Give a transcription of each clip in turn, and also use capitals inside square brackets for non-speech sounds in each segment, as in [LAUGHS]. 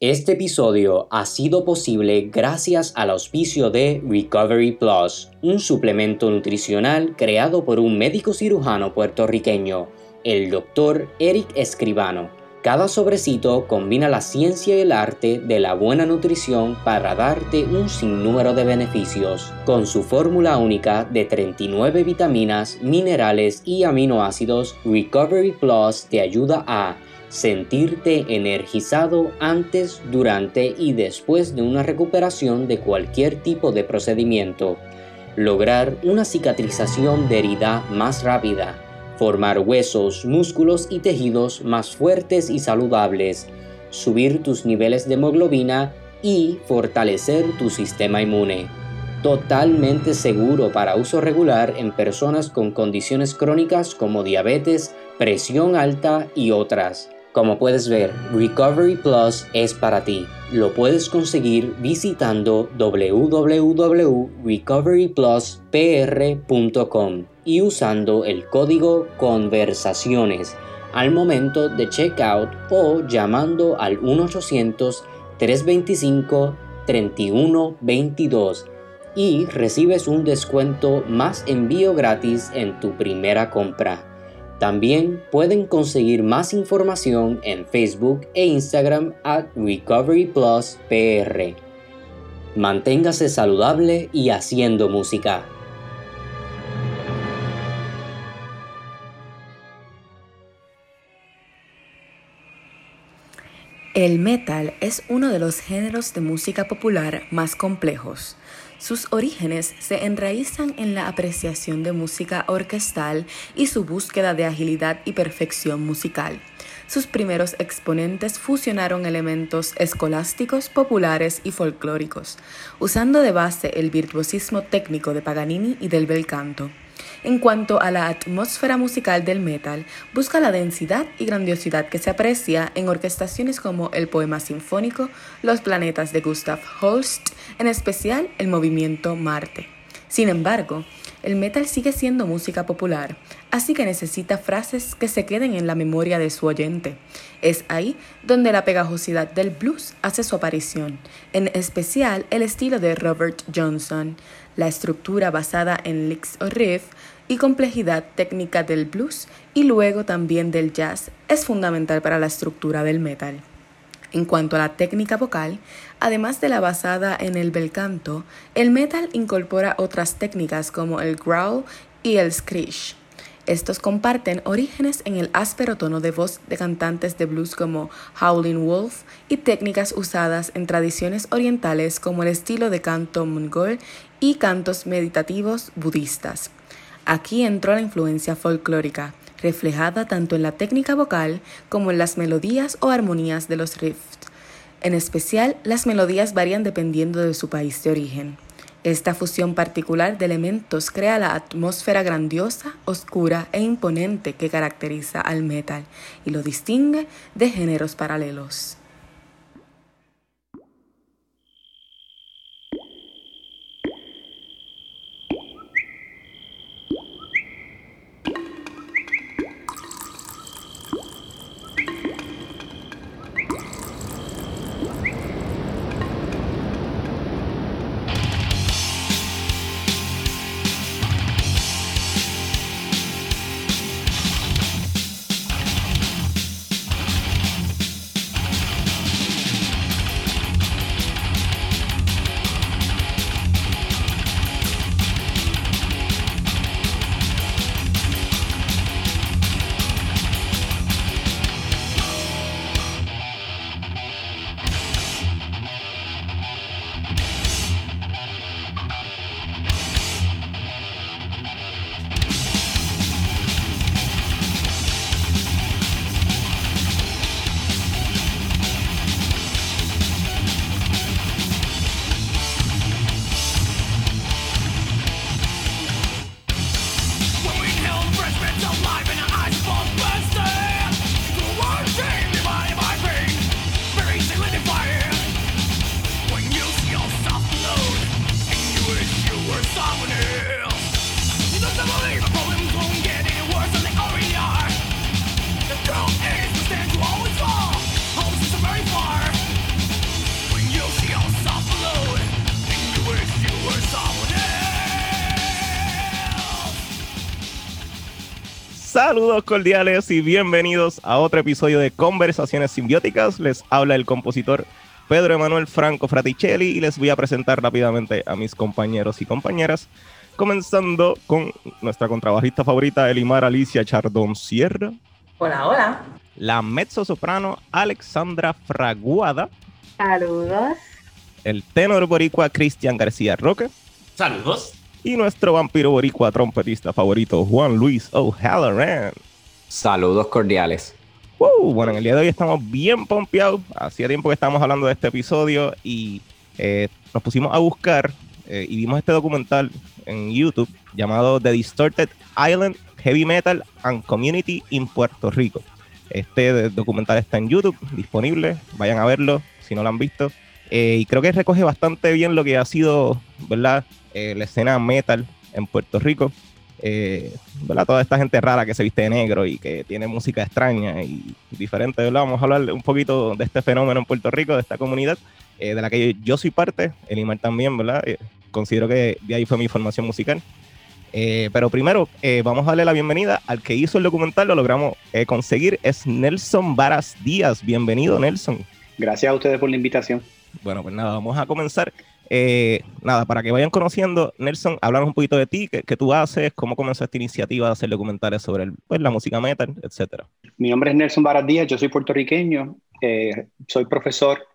Este episodio ha sido posible gracias al auspicio de Recovery Plus, un suplemento nutricional creado por un médico cirujano puertorriqueño, el Dr. Eric Escribano. Cada sobrecito combina la ciencia y el arte de la buena nutrición para darte un sinnúmero de beneficios. Con su fórmula única de 39 vitaminas, minerales y aminoácidos, Recovery Plus te ayuda a sentirte energizado antes, durante y después de una recuperación de cualquier tipo de procedimiento, lograr una cicatrización de herida más rápida, formar huesos, músculos y tejidos más fuertes y saludables, subir tus niveles de hemoglobina y fortalecer tu sistema inmune. Totalmente seguro para uso regular en personas con condiciones crónicas como diabetes, presión alta y otras. Como puedes ver, Recovery Plus es para ti. Lo puedes conseguir visitando www.recoverypluspr.com y usando el código conversaciones al momento de checkout o llamando al 1-800-325-3122 y recibes un descuento más envío gratis en tu primera compra. También pueden conseguir más información en Facebook e Instagram at Recovery Plus PR. Manténgase saludable y haciendo música. El metal es uno de los géneros de música popular más complejos. Sus orígenes se enraizan en la apreciación de música orquestal y su búsqueda de agilidad y perfección musical. Sus primeros exponentes fusionaron elementos escolásticos, populares y folclóricos, usando de base el virtuosismo técnico de Paganini y del bel canto. En cuanto a la atmósfera musical del metal, busca la densidad y grandiosidad que se aprecia en orquestaciones como el poema sinfónico, Los planetas de Gustav Holst, en especial el movimiento Marte. Sin embargo, el metal sigue siendo música popular, así que necesita frases que se queden en la memoria de su oyente. Es ahí donde la pegajosidad del blues hace su aparición, en especial el estilo de Robert Johnson, la estructura basada en licks o riff y complejidad técnica del blues y luego también del jazz es fundamental para la estructura del metal. En cuanto a la técnica vocal, además de la basada en el bel canto, el metal incorpora otras técnicas como el growl y el screech. Estos comparten orígenes en el áspero tono de voz de cantantes de blues como Howlin' Wolf y técnicas usadas en tradiciones orientales como el estilo de canto mongol y cantos meditativos budistas. Aquí entró la influencia folclórica, reflejada tanto en la técnica vocal como en las melodías o armonías de los riffs. En especial, las melodías varían dependiendo de su país de origen. Esta fusión particular de elementos crea la atmósfera grandiosa, oscura e imponente que caracteriza al metal y lo distingue de géneros paralelos. Saludos cordiales y bienvenidos a otro episodio de Conversaciones Simbióticas. Les habla el compositor Pedro Emanuel Franco Fraticelli y les voy a presentar rápidamente a mis compañeros y compañeras, comenzando con nuestra contrabajista favorita, Elimar Alicia Chardón Sierra. Hola, hola. La mezzo soprano Alexandra Fraguada. Saludos. El tenor boricua Cristian García Roque. Saludos. Y nuestro vampiro boricua trompetista favorito, Juan Luis O'Halloran. Saludos cordiales. bueno, en el día de hoy estamos bien pompeados. Hacía tiempo que estábamos hablando de este episodio y eh, nos pusimos a buscar eh, y vimos este documental en YouTube llamado The Distorted Island Heavy Metal and Community in Puerto Rico. Este documental está en YouTube, disponible. Vayan a verlo si no lo han visto. Eh, y creo que recoge bastante bien lo que ha sido, ¿verdad? Eh, la escena metal en Puerto Rico. Eh, ¿verdad? Toda esta gente rara que se viste de negro y que tiene música extraña y diferente, ¿verdad? Vamos a hablar un poquito de este fenómeno en Puerto Rico, de esta comunidad, de la que yo soy parte, el IMAR también, ¿verdad? considero que de ahí fue mi formación musical. pero primero, vamos a darle la bienvenida al que hizo el documental, lo logramos conseguir, es Nelson Varas Díaz. Bienvenido, Nelson. Gracias a ustedes por la invitación. Bueno, pues nada, vamos a comenzar. Eh, nada, para que vayan conociendo, Nelson, hablamos un poquito de ti, qué, tú haces, cómo comenzó esta iniciativa de hacer documentales sobre pues, la música metal, etcétera. Mi nombre es Nelson Baras Díaz, yo soy puertorriqueño, eh, soy profesor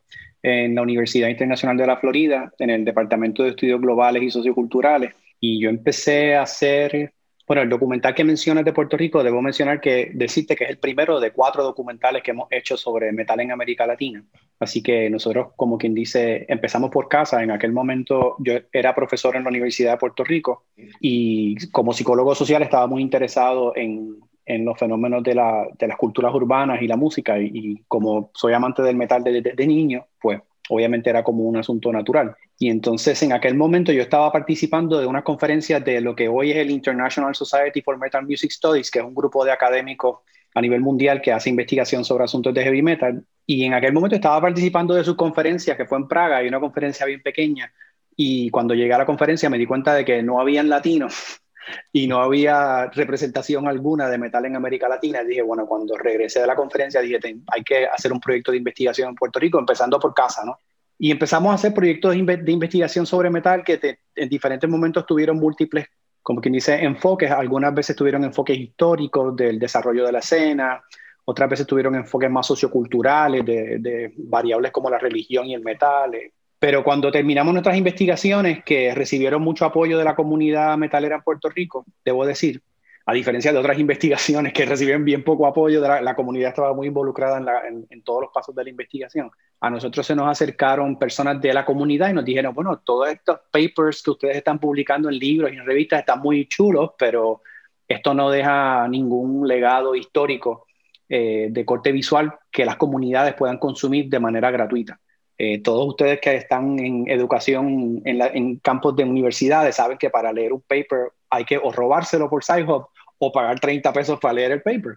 en la Universidad Internacional de la Florida, en el Departamento de Estudios Globales y Socioculturales, y yo empecé a hacer bueno, el documental que mencionas de Puerto Rico, debo mencionar que decirte que es el primero de cuatro documentales que hemos hecho sobre metal en América Latina. Así que nosotros, como quien dice, empezamos por casa. En aquel momento yo era profesor en la Universidad de Puerto Rico y como psicólogo social estaba muy interesado en, en los fenómenos de, la, de, las culturas urbanas y la música. Y, como soy amante del metal desde de, niño, pues obviamente era como un asunto natural. Y entonces en aquel momento yo estaba participando de una conferencia de lo que hoy es el International Society for Metal Music Studies, que es un grupo de académicos a nivel mundial que hace investigación sobre asuntos de heavy metal. Y en aquel momento estaba participando de su conferencia, que fue en Praga, y una conferencia bien pequeña. Y cuando llegué a la conferencia me di cuenta de que no habían latinos y no había representación alguna de metal en América Latina. dije, bueno, cuando regresé de la conferencia, dije, hay que hacer un proyecto de investigación en Puerto Rico, empezando por casa, ¿no? Y empezamos a hacer proyectos de, investigación sobre metal que en diferentes momentos tuvieron múltiples, como quien dice, enfoques. Algunas veces tuvieron enfoques históricos del desarrollo de la escena, otras veces tuvieron enfoques más socioculturales de, variables como la religión y el metal. Eh, pero cuando terminamos nuestras investigaciones, que recibieron mucho apoyo de la comunidad metalera en Puerto Rico, debo decir, a diferencia de otras [LAUGHS] investigaciones que recibieron bien poco apoyo, la, comunidad estaba muy involucrada en, todos los pasos de la investigación. A nosotros se nos acercaron personas de la comunidad y nos dijeron, bueno, todos estos papers que ustedes están publicando en libros y en revistas están muy chulos, pero esto no deja ningún legado histórico eh, de corte visual que las comunidades puedan consumir de manera gratuita. Eh, todos ustedes que están en educación en, campos de universidades saben que para leer un paper hay que o robárselo por SciHub o pagar 30 pesos para leer el paper.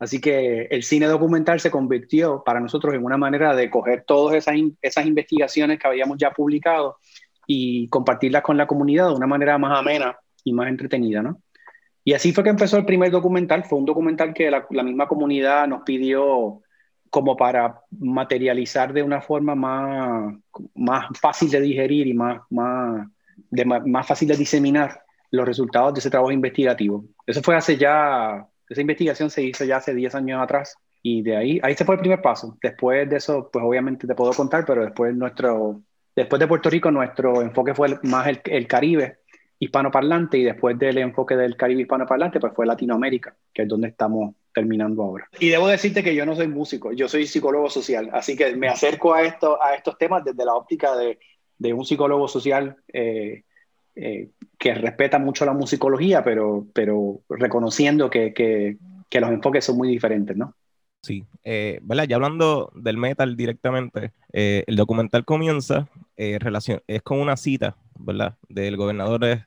Así que el cine documental se convirtió para nosotros en una manera de coger todas esas, investigaciones que habíamos ya publicado y compartirlas con la comunidad de una manera más amena y más entretenida, ¿no? Y así fue que empezó el primer documental. Fue un documental que la misma comunidad nos pidió como para materializar de una forma más, más fácil de digerir y más, más, de, más fácil de diseminar los resultados de ese trabajo investigativo. Eso fue hace ya, esa investigación se hizo ya hace 10 años atrás y de ahí, ahí se fue el primer paso. Después de eso, pues obviamente te puedo contar, pero después nuestro, después de Puerto Rico, nuestro enfoque fue más el, el Caribe hispanoparlante y después del enfoque del Caribe hispanoparlante, pues fue Latinoamérica, que es donde estamos terminando ahora. Y debo decirte que yo no soy músico, yo soy psicólogo social, así que me acerco a, esto, a estos temas desde la óptica de, de un psicólogo social eh, eh, que respeta mucho la musicología, pero, pero reconociendo que, que, que los enfoques son muy diferentes, ¿no? Sí, eh, ¿verdad? Ya hablando del metal directamente, el documental comienza, relación, es con una cita, ¿verdad? Del gobernador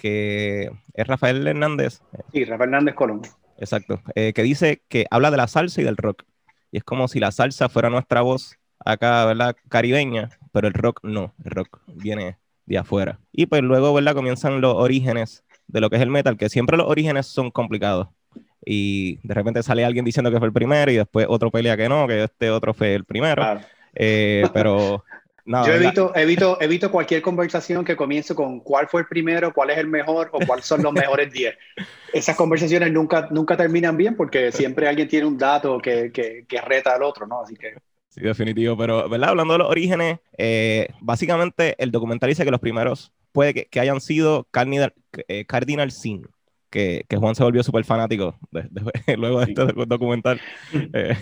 que es Rafael Hernández. Sí, Rafael Hernández Colón. Exacto. Eh, que dice que habla de la salsa y del rock. Y es como si la salsa fuera nuestra voz acá, ¿verdad? Caribeña, pero el rock no. El rock viene de afuera. Y pues luego, ¿verdad? Comienzan los orígenes de lo que es el metal, que siempre los orígenes son complicados. y de repente sale alguien diciendo que fue el primero y después otro pelea que no, que este otro fue el primero. Eh, pero [LAUGHS] Yo evito, evito, evito cualquier conversación que comience con cuál fue el primero, cuál es el mejor o cuáles son los mejores 10. Esas conversaciones nunca, nunca terminan bien porque siempre alguien tiene un dato que, que, que reta al otro, ¿no? Así que... Sí, definitivo, pero ¿verdad? hablando de los orígenes, eh, básicamente el documental dice que los primeros puede que, que hayan sido Cardinal, eh, Cardinal Sin, que, Juan se volvió súper fanático [LAUGHS] luego de este documental. Eh,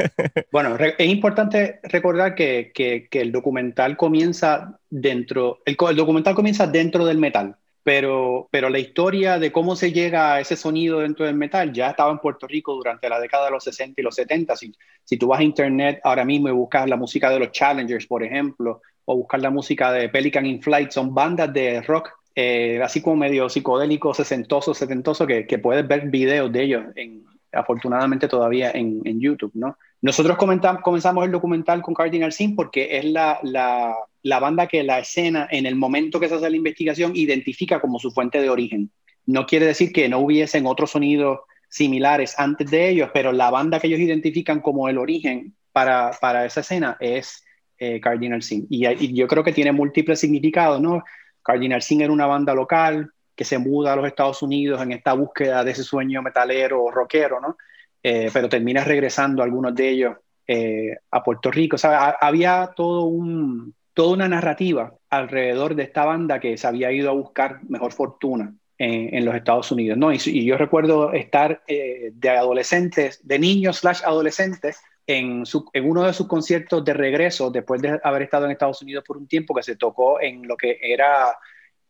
[LAUGHS] bueno, es importante recordar que, el documental comienza dentro, el, documental comienza dentro del metal, pero, pero la historia de cómo se llega a ese sonido dentro del metal ya estaba en Puerto Rico durante la década de los 60 y los 70. Si, si tú vas a internet ahora mismo y buscas la música de los Challengers, por ejemplo, o buscar la música de Pelican in Flight, son bandas de rock eh, así como medio psicodélico, sesentoso, setentoso, que, que puedes ver videos de ellos, en, afortunadamente todavía en, YouTube, ¿no? Nosotros comenzamos el documental con Cardinal Sin porque es la, banda que la escena, en el momento que se hace la investigación, identifica como su fuente de origen. No quiere decir que no hubiesen otros sonidos similares antes de ellos, pero la banda que ellos identifican como el origen para, para esa escena es eh, Cardinal Sin. Y, y, yo creo que tiene múltiples significados, ¿no? Cardinal Sin era una banda local que se muda a los Estados Unidos en esta búsqueda de ese sueño metalero o rockero, ¿no? Eh, pero termina regresando algunos de ellos eh, a Puerto Rico. O sea, había todo un, toda una narrativa alrededor de esta banda que se había ido a buscar mejor fortuna en, los Estados Unidos, ¿no? Y, yo recuerdo estar eh, de adolescentes, de niños slash adolescentes, en, en, uno de sus conciertos de regreso, después de haber estado en Estados Unidos por un tiempo, que se tocó en lo que era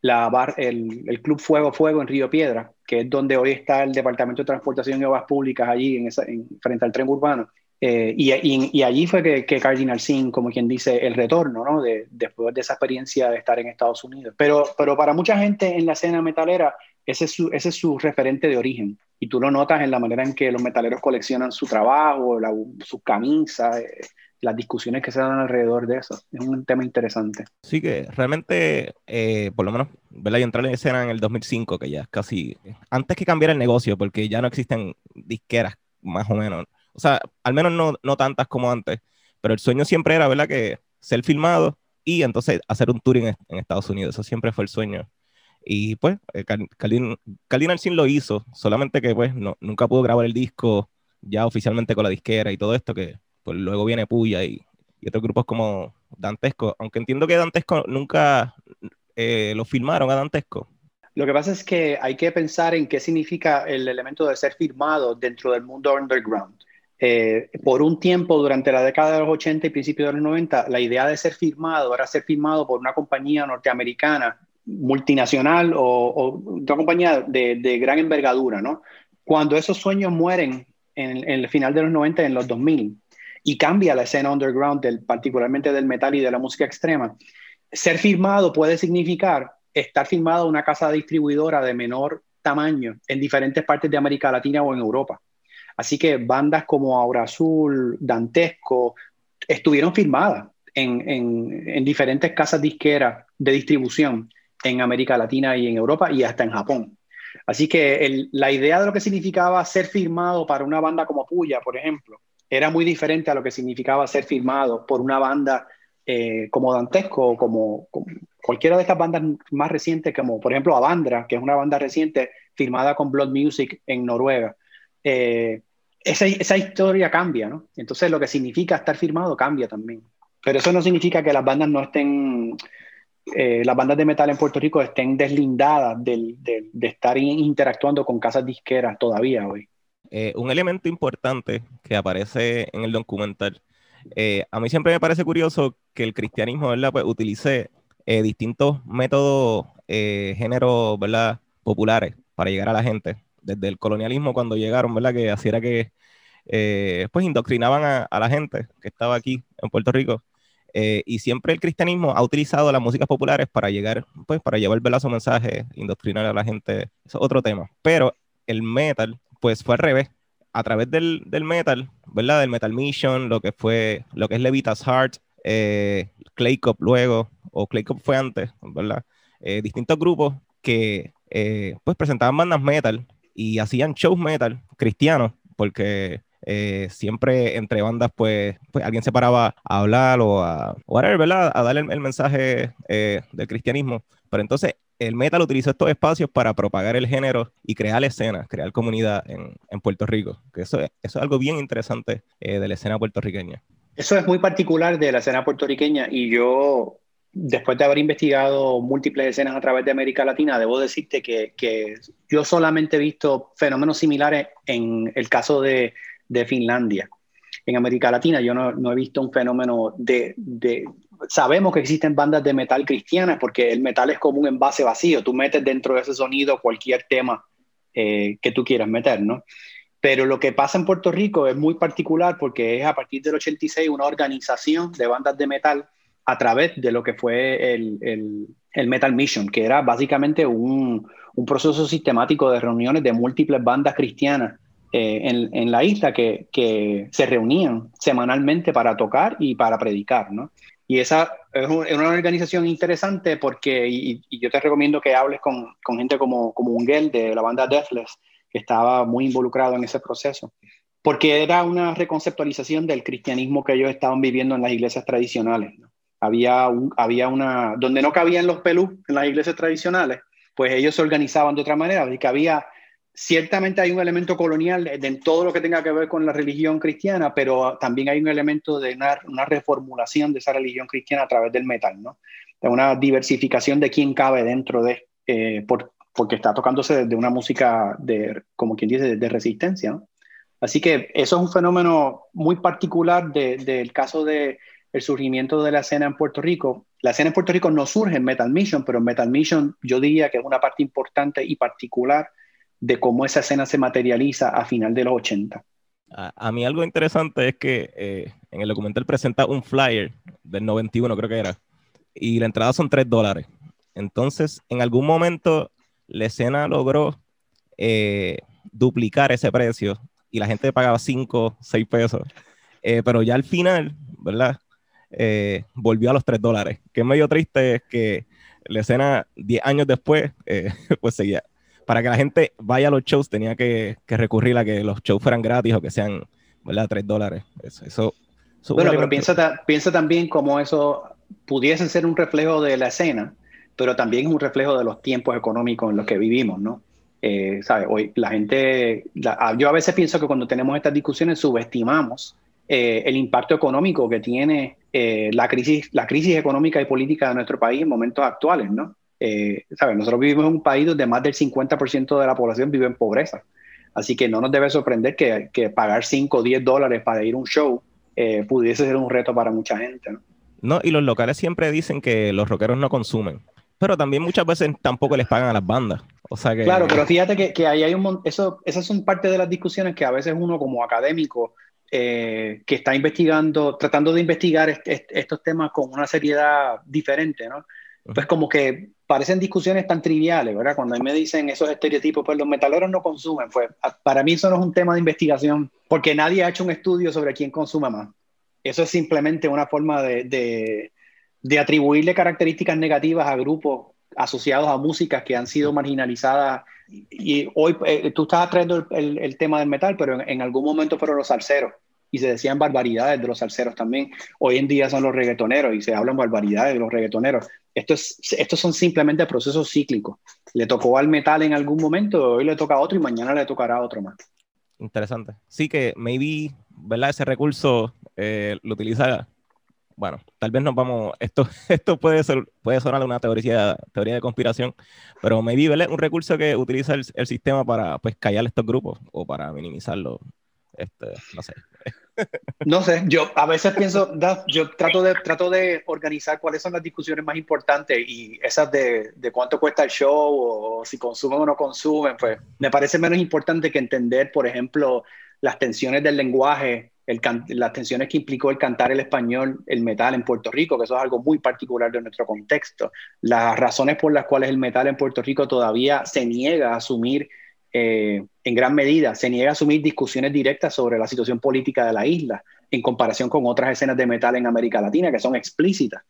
la bar, el, el, Club Fuego Fuego en Río Piedra, que es donde hoy está el Departamento de Transportación y Obras Públicas, allí en esa, en, frente al tren urbano. Eh, y, y, allí fue que, que, Cardinal Sin, como quien dice, el retorno, ¿no? De, después de esa experiencia de estar en Estados Unidos. Pero, pero para mucha gente en la escena metalera, ese es su, ese es su referente de origen. Y tú lo notas en la manera en que los metaleros coleccionan su trabajo, sus camisas, eh, las discusiones que se dan alrededor de eso. Es un tema interesante. Sí, que realmente, eh, por lo menos, ¿verdad? Yo entré en escena en el 2005, que ya es casi antes que cambiara el negocio, porque ya no existen disqueras, más o menos. O sea, al menos no, no tantas como antes, pero el sueño siempre era, ¿verdad? Que ser filmado y entonces hacer un tour en, en Estados Unidos. Eso siempre fue el sueño y pues, eh, Cardinal Sin lo hizo, solamente que pues no, nunca pudo grabar el disco ya oficialmente con la disquera y todo esto, que pues luego viene Puya y, y otros grupos como Dantesco, aunque entiendo que Dantesco nunca eh, lo filmaron a Dantesco. Lo que pasa es que hay que pensar en qué significa el elemento de ser firmado dentro del mundo underground. Eh, por un tiempo, durante la década de los 80 y principios de los 90, la idea de ser firmado era ser firmado por una compañía norteamericana multinacional o, una compañía de, gran envergadura, ¿no? Cuando esos sueños mueren en, el final de los 90 y en los 2000 y cambia la escena underground, particularmente del metal y de la música extrema, ser firmado puede significar estar firmado una casa distribuidora de menor tamaño en diferentes partes de América Latina o en Europa. Así que bandas como Aura Azul, Dantesco, estuvieron firmadas en, en diferentes casas disqueras de distribución en América Latina y en Europa y hasta en Japón. Así que la idea de lo que significaba ser firmado para una banda como Puya, por ejemplo, era muy diferente a lo que significaba ser firmado por una banda eh, como Dantesco o como, cualquiera de estas bandas más recientes, como por ejemplo Avandra, que es una banda reciente firmada con Blood Music en Noruega. Eh, esa, esa, historia cambia, ¿no? Entonces lo que significa estar firmado cambia también. Pero eso no significa que las bandas no estén eh, las bandas de metal en Puerto Rico estén deslindadas de estar interactuando con casas disqueras todavía hoy. Eh, un elemento importante que aparece en el documental, eh, a mí siempre me parece curioso que el cristianismo, ¿verdad? Pues utilice distintos métodos, géneros, ¿verdad? Populares para llegar a la gente. Desde el colonialismo cuando llegaron, ¿verdad? Que así era que, pues, indoctrinaban a la gente que estaba aquí en Puerto Rico eh, y siempre el cristianismo ha utilizado las músicas populares para llegar, pues, para llevar su mensaje, indoctrinar a la gente. Es otro tema. Pero el metal, pues fue al revés. A través del, del metal, ¿verdad? Del Metal Mission, lo que fue, lo que es Levitas Heart, eh, Clay Cup luego, o Clay Cup fue antes, ¿verdad? Eh, distintos grupos que, pues, presentaban bandas metal y hacían shows metal cristianos, porque eh, siempre entre bandas, pues, pues, alguien se paraba a hablar o a, ¿verdad? A darle el, mensaje eh, del cristianismo. Pero entonces el metal utilizó estos espacios para propagar el género y crear escenas, crear comunidad en, Puerto Rico. Que eso, eso, es algo bien interesante eh, de la escena puertorriqueña. Eso es muy particular de la escena puertorriqueña y yo, después de haber investigado múltiples escenas a través de América Latina, debo decirte que, que yo solamente he visto fenómenos similares en el caso de de Finlandia. En América Latina yo no, he visto un fenómeno de, Sabemos que existen bandas de metal cristianas porque el metal es como un envase vacío. Tú metes dentro de ese sonido cualquier tema eh, que tú quieras meter, ¿no? Pero lo que pasa en Puerto Rico es muy particular porque es a partir del 86 una organización de bandas de metal a través de lo que fue el, Metal Mission, que era básicamente un, un, proceso sistemático de reuniones de múltiples bandas cristianas eh, en, la isla que, que, se reunían semanalmente para tocar y para predicar, ¿no? Y esa es, una organización interesante porque, y, yo te recomiendo que hables con, con, gente como, como Ungel de la banda Deathless, que estaba muy involucrado en ese proceso, porque era una reconceptualización del cristianismo que ellos estaban viviendo en las iglesias tradicionales. ¿no? Había, un, había una, donde no cabían los pelús en las iglesias tradicionales, pues ellos se organizaban de otra manera, y que había ciertamente hay un elemento colonial en todo lo que tenga que ver con la religión cristiana, pero también hay un elemento de una, reformulación de esa religión cristiana a través del metal, ¿no? De una diversificación de quién cabe dentro de, eh, porque está tocándose desde una música de, como quien dice, de, resistencia, Así que eso es un fenómeno muy particular del caso del el surgimiento de la escena en Puerto Rico. La escena en Puerto Rico no surge en Metal Mission, pero en Metal Mission yo diría que es una parte importante y particular de cómo esa escena se materializa a final de los 80. A, mí algo interesante es que eh, en el documental presenta un flyer del 91, creo que era, y la entrada son 3 dólares. Entonces, en algún momento, la escena logró eh, duplicar ese precio y la gente pagaba 5, 6 pesos. Eh, pero ya al final, ¿verdad? volvió a los 3 dólares. Que es medio triste es que la escena 10 años después, [LAUGHS] pues seguía, para que la gente vaya a los shows tenía que, recurrir a que los shows fueran gratis o que sean, ¿verdad? Tres dólares. Eso, bueno, pero piensa, piensa también cómo eso pudiese ser un reflejo de la escena, pero también es un reflejo de los tiempos económicos en los que vivimos, ¿no? Eh, Hoy la gente, ah, yo a veces pienso que cuando tenemos estas discusiones subestimamos eh, el impacto económico que tiene eh, la, crisis, la crisis económica y política de nuestro país en momentos actuales, ¿no? Eh, Nosotros vivimos en un país donde más del 50% de la población vive en pobreza. Así que no nos debe sorprender que, que pagar 5 o 10 dólares para ir a un show eh, pudiese ser un reto para mucha gente. ¿no? ¿no? y los locales siempre dicen que los rockeros no consumen, pero también muchas veces tampoco les pagan a las bandas. O sea que... Claro, pero fíjate que, que ahí hay un eso, esas son parte de las discusiones que a veces uno como académico eh, que está investigando, tratando de investigar estos temas con una seriedad diferente, ¿no? Pues como que parecen discusiones tan triviales, ¿verdad? Cuando me dicen esos estereotipos, pues los metaleros no consumen, pues para mí eso no es un tema de investigación, porque nadie ha hecho un estudio sobre quién consume más. Eso es simplemente una forma de, de, atribuirle características negativas a grupos asociados a músicas que han sido marginalizadas. Y, hoy eh, tú estás trayendo el, el, tema del metal, pero en, en, algún momento fueron los salseros y se decían barbaridades de los salseros también. Hoy en día son los reggaetoneros y se hablan barbaridades de los reggaetoneros. Esto es, estos son simplemente procesos cíclicos. Le tocó al metal en algún momento, hoy le toca a otro y mañana le tocará a otro más. Interesante. Sí que maybe, ¿verdad? Ese recurso eh, lo utiliza, bueno, tal vez nos vamos, esto, [LAUGHS] esto puede, ser, puede sonar una teoría, teoría de conspiración, pero maybe, ¿verdad? Un recurso que utiliza el, el sistema para, pues, callar estos grupos o para minimizarlo. Este, no sé. No sé, yo a veces pienso, yo trato de, trato de organizar cuáles son las discusiones más importantes y esas de, de cuánto cuesta el show o si consumen o no consumen, pues me parece menos importante que entender, por ejemplo, las tensiones del lenguaje, el las tensiones que implicó el cantar el español, el metal en Puerto Rico, que eso es algo muy particular de nuestro contexto, las razones por las cuales el metal en Puerto Rico todavía se niega a asumir eh, en gran medida se niega a asumir discusiones directas sobre la situación política de la isla en comparación con otras escenas de metal en América Latina que son explícitas.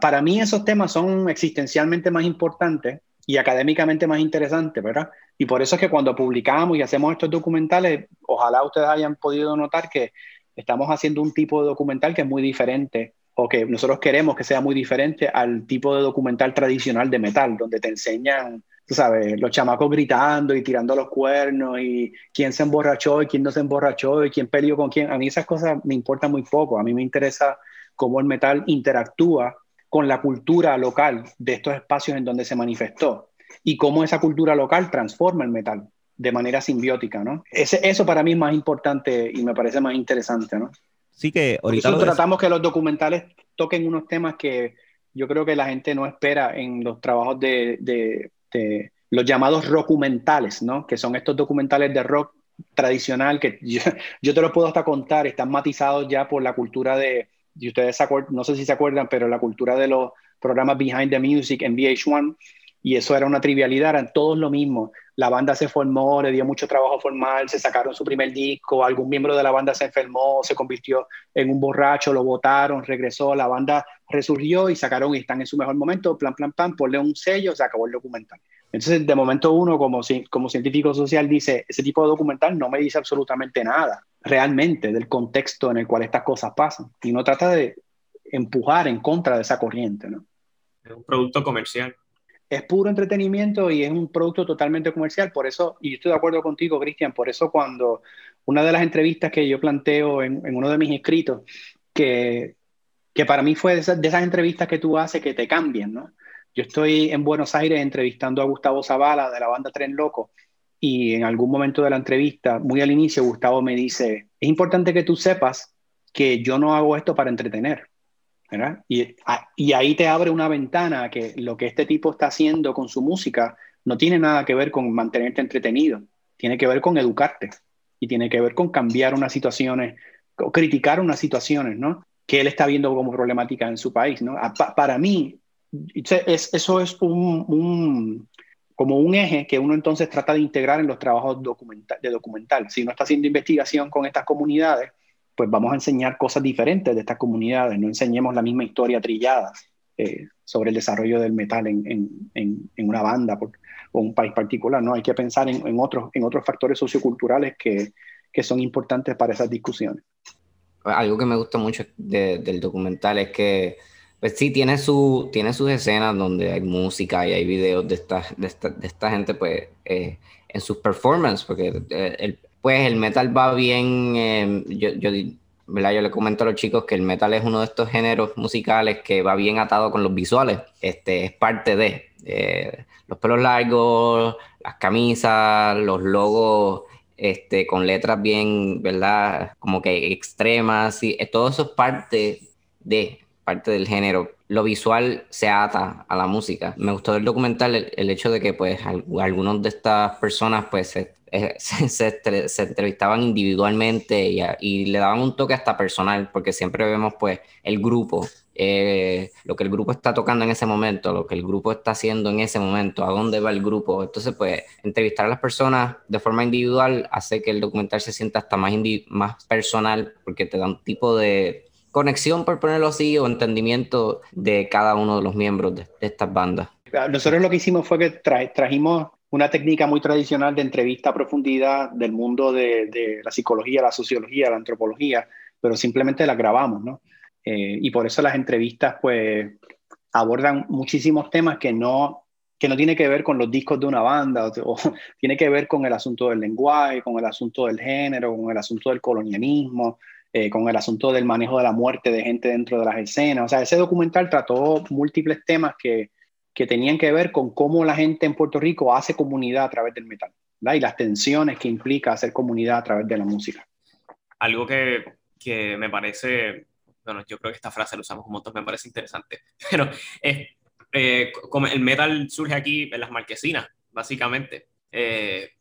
para mí esos temas son existencialmente más importantes y académicamente más interesantes, ¿verdad? Y por eso es que cuando publicamos y hacemos estos documentales, ojalá ustedes hayan podido notar que estamos haciendo un tipo de documental que es muy diferente o que nosotros queremos que sea muy diferente al tipo de documental tradicional de metal, donde te enseñan, tú sabes, los chamacos gritando y tirando los cuernos y quién se emborrachó y quién no se emborrachó y quién peleó con quién. A mí esas cosas me importan muy poco. A mí me interesa cómo el metal interactúa con la cultura local de estos espacios en donde se manifestó y cómo esa cultura local transforma el metal de manera simbiótica, ¿no? Ese, eso para mí es más importante y me parece más interesante, ¿no? Sí que ahorita Nosotros tratamos que los documentales toquen unos temas que yo creo que la gente no espera en los trabajos de, de, los llamados documentales, ¿no? Que son estos documentales de rock tradicional que [LAUGHS] yo, yo, te los puedo hasta contar, están matizados ya por la cultura de, y ustedes se no sé si se acuerdan, pero la cultura de los programas Behind the Music en VH1, y eso era una trivialidad, eran todos lo mismo. La banda se formó, le dio mucho trabajo formal, se sacaron su primer disco, algún miembro de la banda se enfermó, se convirtió en un borracho, lo votaron, regresó, la banda resurgió y sacaron y están en su mejor momento, plan, plan, plan, ponle un sello, se acabó el documental. Entonces, de momento uno como, como científico social dice, ese tipo de documental no me dice absolutamente nada realmente del contexto en el cual estas cosas pasan y no trata de empujar en contra de esa corriente. ¿no? Es un producto comercial es puro entretenimiento y es un producto totalmente comercial. Por eso, y estoy de acuerdo contigo, Cristian, por eso cuando una de las entrevistas que yo planteo en, uno de mis escritos, que, para mí fue de esas, de esas, entrevistas que tú haces que te cambian, ¿no? Yo estoy en Buenos Aires entrevistando a Gustavo Zavala de la banda Tren Loco y en algún momento de la entrevista, muy al inicio, Gustavo me dice, es importante que tú sepas que yo no hago esto para entretener. Y, ahí te abre una ventana que lo que este tipo está haciendo con su música no tiene nada que ver con mantenerte entretenido, tiene que ver con educarte y tiene que ver con cambiar unas situaciones o criticar unas situaciones, ¿no? Que él está viendo como problemática en su país, ¿no? para mí, es, eso es como un eje que uno entonces trata de integrar en los trabajos de documental. Si uno está haciendo investigación con estas comunidades, pues vamos a enseñar cosas diferentes de estas comunidades, no enseñemos la misma historia trillada eh, sobre el desarrollo del metal en, en, en una banda o un país particular, ¿no? Hay que pensar en, otros, en otros factores socioculturales que, que, son importantes para esas discusiones. Algo que me gusta mucho del documental es que pues sí, tiene, su, tiene sus escenas donde hay música y hay videos de esta, de esta, de esta gente pues, eh, en sus performances, porque eh, el, pues el metal va bien, em, yo, yo, yo le comento a los chicos que el metal es uno de estos géneros musicales que va bien atado con los visuales, este, es parte de eh, los pelos largos, las camisas, los logos este, con letras bien, ¿verdad? Como que extremas, y, eh, todo eso es parte de, parte del género. Lo visual se ata a la música. Me gustó el documental el, hecho de que pues algunos de estas personas pues eh, [LAUGHS] se, entrevistaban individualmente y, le daban un toque hasta personal, porque siempre vemos pues el grupo, eh, lo que el grupo está tocando en ese momento, lo que el grupo está haciendo en ese momento, a dónde va el grupo. Entonces pues entrevistar a las personas de forma individual hace que el documental se sienta hasta más, más personal, porque te da un tipo de conexión, por ponerlo así, o entendimiento de cada uno de los miembros de, estas bandas. Nosotros lo que hicimos fue que trajimos una técnica muy tradicional de entrevista a profundidad del mundo de, la psicología, la sociología, la antropología, pero simplemente la grabamos, ¿no? Eh, y por eso las entrevistas, pues, abordan muchísimos temas que no, que no tiene que ver con los discos de una banda, o, [LAUGHS] tiene que ver con el asunto del lenguaje, con el asunto del género, con el asunto del colonialismo, eh, con el asunto del manejo de la muerte de gente dentro de las escenas. O sea, ese documental trató múltiples temas que, que tenían que ver con cómo la gente en Puerto Rico hace comunidad a través del metal y las tensiones que implica hacer comunidad a través de la música. Algo que, que me parece, bueno, yo creo que esta frase la usamos un montón, me parece interesante, [LAUGHS] pero es, eh, como el metal surge aquí en las marquesinas, básicamente, eh,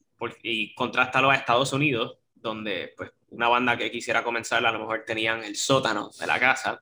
y contrastalo a Estados Unidos, donde pues una banda que quisiera comenzar a lo mejor tenían el sótano de la casa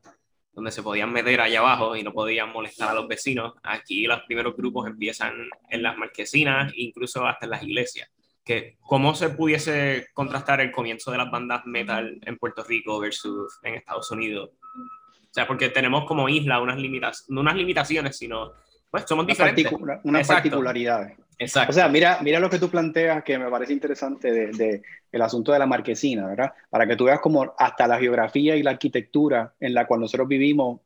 donde se podían meter allá abajo y no podían molestar a los vecinos. Aquí los primeros grupos empiezan en las marquesinas, incluso hasta en las iglesias. Que, ¿Cómo se pudiese contrastar el comienzo de las bandas metal en Puerto Rico versus en Estados Unidos? O sea, porque tenemos como isla unas limitaciones, no unas limitaciones, sino, pues somos diferentes. unas particularidades. Exacto. O sea, mira, mira lo que tú planteas que me parece interesante de, el asunto de la marquesina, ¿verdad? Para que tú veas cómo hasta la geografía y la arquitectura en la cual nosotros vivimos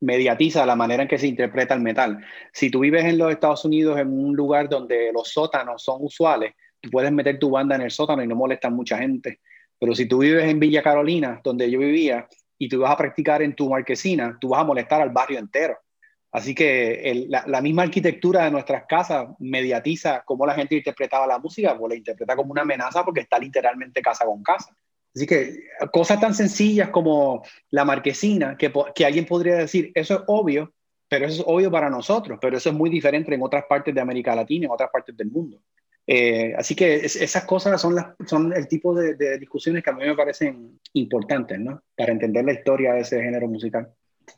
mediatiza la manera en que se interpreta el metal. Si tú vives en los Estados Unidos en un lugar donde los sótanos son usuales, tú puedes meter tu banda en el sótano y no molestan mucha gente. Pero si tú vives en Villa Carolina, donde yo vivía, y tú vas a practicar en tu marquesina, tú vas a molestar al barrio entero. Así que la, misma arquitectura de nuestras casas mediatiza cómo la gente interpretaba la música, o la interpreta como una amenaza porque está literalmente casa con casa. Así que cosas tan sencillas como la marquesina, que, alguien podría decir, eso es obvio, pero eso es obvio para nosotros, pero eso es muy diferente en otras partes de América Latina, en otras partes del mundo. Eh, así que esas cosas son el tipo de, de, discusiones que a mí me parecen importantes, ¿no? Para entender la historia de ese género musical.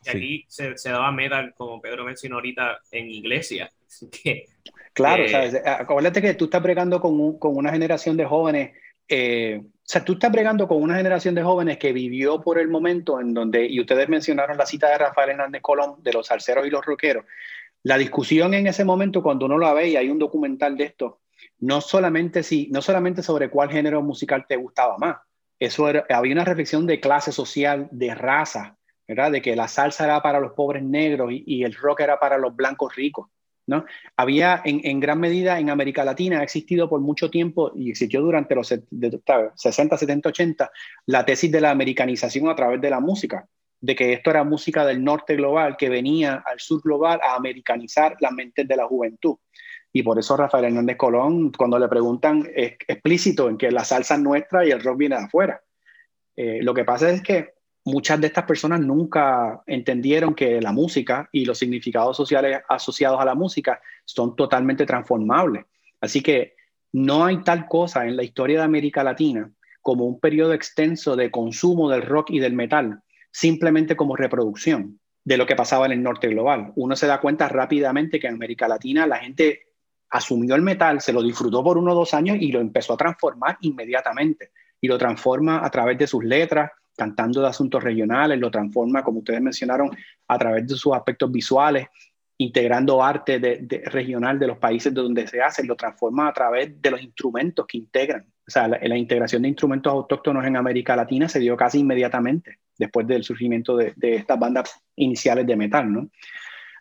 Y aquí se, se, daba metal, como Pedro mencionó ahorita, en iglesia. [LAUGHS] Que, claro, ¿sabes? acuérdate que tú estás bregando con, con una generación de jóvenes eh, o sea, tú estás bregando con una generación de jóvenes que vivió por el momento en donde, y ustedes mencionaron la cita de Rafael Hernández Colón, de los salseros y los rockeros, la discusión en ese momento, cuando uno la ve, y hay un documental de esto, no solamente, si, no solamente sobre cuál género musical te gustaba más, eso había una reflexión de clase social, de raza, De que la salsa era para los pobres negros y, y el rock era para los blancos ricos. ¿no? Había en, gran medida en América Latina, ha existido por mucho tiempo y existió durante los 60, 70, 80 la tesis de la americanización a través de la música, de que esto era música del norte global que venía al sur global a americanizar las mentes de la juventud. Y por eso Rafael Hernández Colón, cuando le preguntan, es explícito en que la salsa es nuestra y el rock viene de afuera. Eh, lo que pasa es que muchas de estas personas nunca entendieron que la música y los significados sociales asociados a la música son totalmente transformables. Así que no hay tal cosa en la historia de América Latina como un periodo extenso de consumo del rock y del metal, simplemente como reproducción de lo que pasaba en el norte global. Uno se da cuenta rápidamente que en América Latina la gente asumió el metal, se lo disfrutó por uno o dos años y lo empezó a transformar inmediatamente. Y lo transforma a través de sus letras, cantando de asuntos regionales, lo transforma, como ustedes mencionaron, a través de sus aspectos visuales, integrando arte de, regional de los países de donde se hace, lo transforma a través de los instrumentos que integran. O sea, la, integración de instrumentos autóctonos en América Latina se dio casi inmediatamente después del surgimiento de, de estas bandas iniciales de metal, ¿no?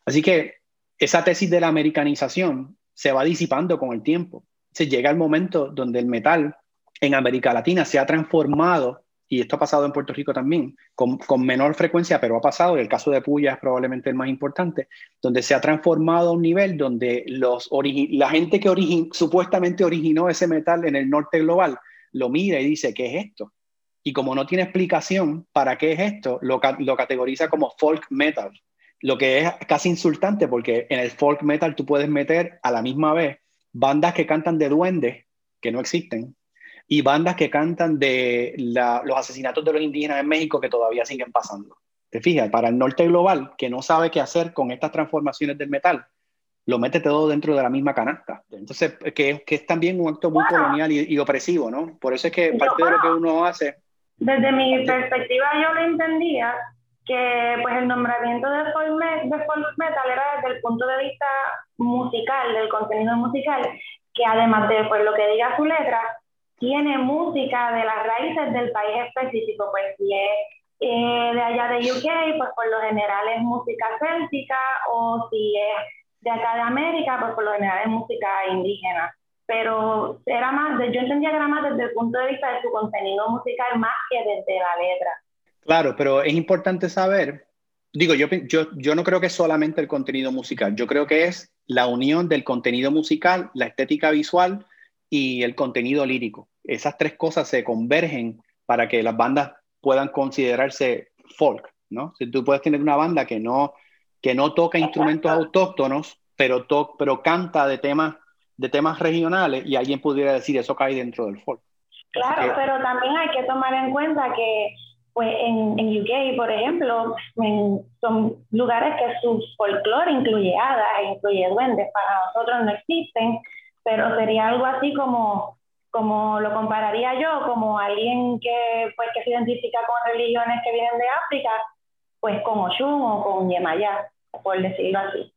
Así que esa tesis de la americanización se va disipando con el tiempo. Se llega el momento donde el metal en América Latina se ha transformado y esto ha pasado en Puerto Rico también, con, menor frecuencia, pero ha pasado, y el caso de Puya es probablemente el más importante, donde se ha transformado a un nivel donde los la gente que supuestamente originó ese metal en el norte global lo mira y dice, ¿qué es esto? Y como no tiene explicación para qué es esto, lo, lo categoriza como folk metal, lo que es casi insultante porque en el folk metal tú puedes meter a la misma vez bandas que cantan de duendes, que no existen, y bandas que cantan de los asesinatos de los indígenas en México que todavía siguen pasando. Te fijas, para el norte global, que no sabe qué hacer con estas transformaciones del metal, lo mete todo dentro de la misma canasta. Entonces, que, que es también un acto muy colonial y, opresivo, ¿no? Por eso es que parte de lo que uno hace... Desde mi perspectiva yo lo entendía que pues el nombramiento de folk, metal era desde el punto de vista musical, del contenido musical, que además de pues, lo que diga su letra, tiene música de las raíces del país específico, pues si es eh, de allá de UK, pues por lo general es música céltica, o si es de acá de América, pues por lo general es música indígena. Pero era más, yo entendía que era más desde el punto de vista de su contenido musical más que desde la letra. Claro, pero es importante saber, digo, yo, yo, yo no creo que es solamente el contenido musical, yo creo que es la unión del contenido musical, la estética visual y el contenido lírico esas tres cosas se convergen para que las bandas puedan considerarse folk, ¿no? Si tú puedes tener una banda que no, que no toca instrumentos autóctonos, pero, to pero canta de temas, de temas regionales y alguien pudiera decir eso cae dentro del folk. Claro, pero también hay que tomar en cuenta que pues en, en UK, por ejemplo, son lugares que su folclore incluye hadas, incluye duendes, para nosotros no existen, pero sería algo así como como lo compararía yo, como alguien que, pues, que se identifica con religiones que vienen de África, pues con Oshun o con Yemayá, por decirlo así.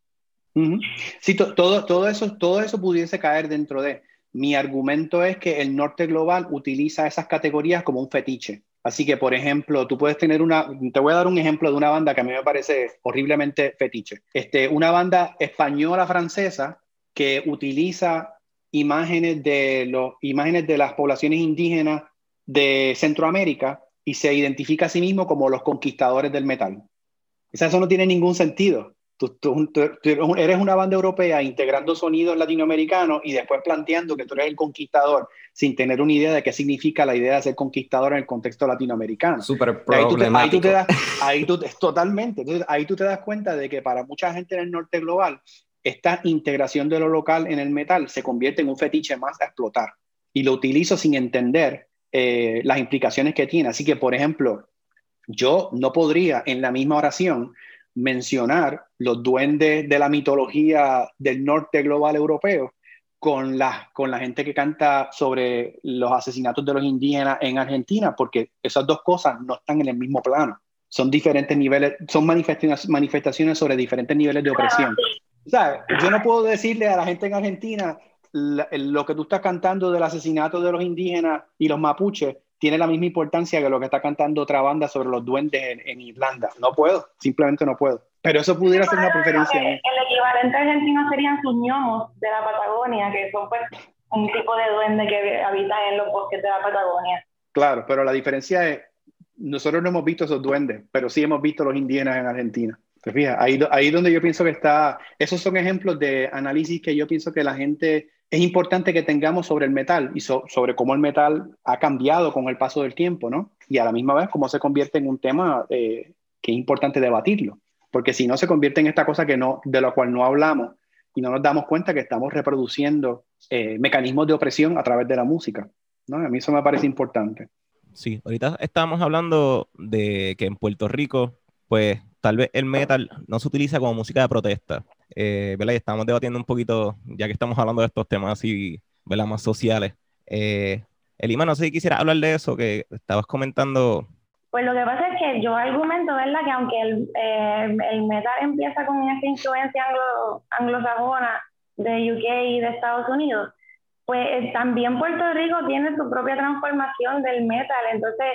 Sí, todo, todo, eso, todo eso pudiese caer dentro de. Mi argumento es que el norte global utiliza esas categorías como un fetiche. Así que, por ejemplo, tú puedes tener una, te voy a dar un ejemplo de una banda que a mí me parece horriblemente fetiche. Este, una banda española francesa que utiliza imágenes de, los, imágenes de las poblaciones indígenas de Centroamérica y se identifica a sí mismo como los conquistadores del metal. Eso no tiene ningún sentido. Tú, eres una banda europea integrando sonidos latinoamericanos y después planteando que tú eres el conquistador sin tener una idea de qué significa la idea de ser conquistador en el contexto latinoamericano. Súper problemático. Ahí tú, te, totalmente. Entonces, ahí tú te das cuenta de que para mucha gente en el norte global, esta integración de lo local en el metal se convierte en un fetiche más a explotar. Y lo utilizo sin entender eh, las implicaciones que tiene. Así que, por ejemplo, yo no podría en la misma oración mencionar los duendes de la mitología del norte global europeo con la, con la gente que canta sobre los asesinatos de los indígenas en Argentina, porque esas dos cosas no están en el mismo plano. Son diferentes niveles, son manifestaciones, manifestaciones sobre diferentes niveles de opresión. O sea, yo no puedo decirle a la gente en Argentina lo que tú estás cantando del asesinato de los indígenas y los mapuches tiene la misma importancia que lo que está cantando otra banda sobre los duendes en, Irlanda. No puedo, simplemente no puedo. Pero eso pudiera ser una preferencia. El equivalente argentino serían sus ñomos de la Patagonia, que son pues un tipo de duende que habita en los bosques de la Patagonia. Claro, pero la diferencia es, nosotros no hemos visto esos duendes, pero sí hemos visto los indígenas en Argentina. ¿Te fijas? Ahí, ahí donde yo pienso que está, esos son ejemplos de análisis que yo pienso que la gente es importante que tengamos sobre el metal y sobre cómo el metal ha cambiado con el paso del tiempo, ¿no? Y a la misma vez cómo se convierte en un tema eh, que es importante debatirlo, porque si no se convierte en esta cosa que no, de la cual no hablamos y no nos damos cuenta que estamos reproduciendo eh, mecanismos de opresión a través de la música, ¿no? A mí eso me parece importante. Sí, ahorita estábamos hablando de que en Puerto Rico, pues tal vez el metal no se utiliza como música de protesta, eh, ¿verdad? Y estamos debatiendo un poquito, ya que estamos hablando de estos temas así, ¿verdad? Más sociales. Eh, Elima, no sé si quisiera hablar de eso que estabas comentando. Pues lo que pasa es que yo argumento, ¿verdad? Que aunque el, eh, el metal empieza con esa influencia anglo, anglosajona de UK y de Estados Unidos, pues también Puerto Rico tiene su propia transformación del metal, entonces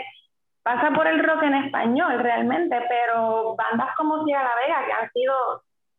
pasa por el rock en español realmente, pero bandas como Ciudad La Vega, que han sido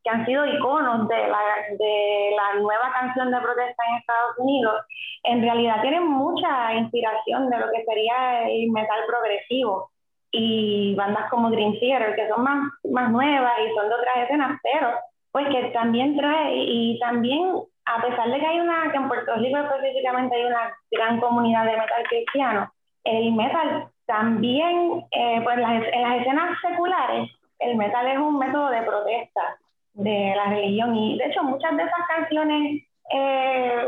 que han sido iconos de la, de la nueva canción de protesta en Estados Unidos, en realidad tienen mucha inspiración de lo que sería el metal progresivo. Y bandas como Green Theater, que son más, más nuevas y son de otras escenas, pero pues que también trae, y también, a pesar de que hay una, que en Puerto Rico específicamente hay una gran comunidad de metal cristiano, el metal también, eh, pues las, en las escenas seculares, el metal es un método de protesta de la religión. Y de hecho, muchas de esas canciones eh,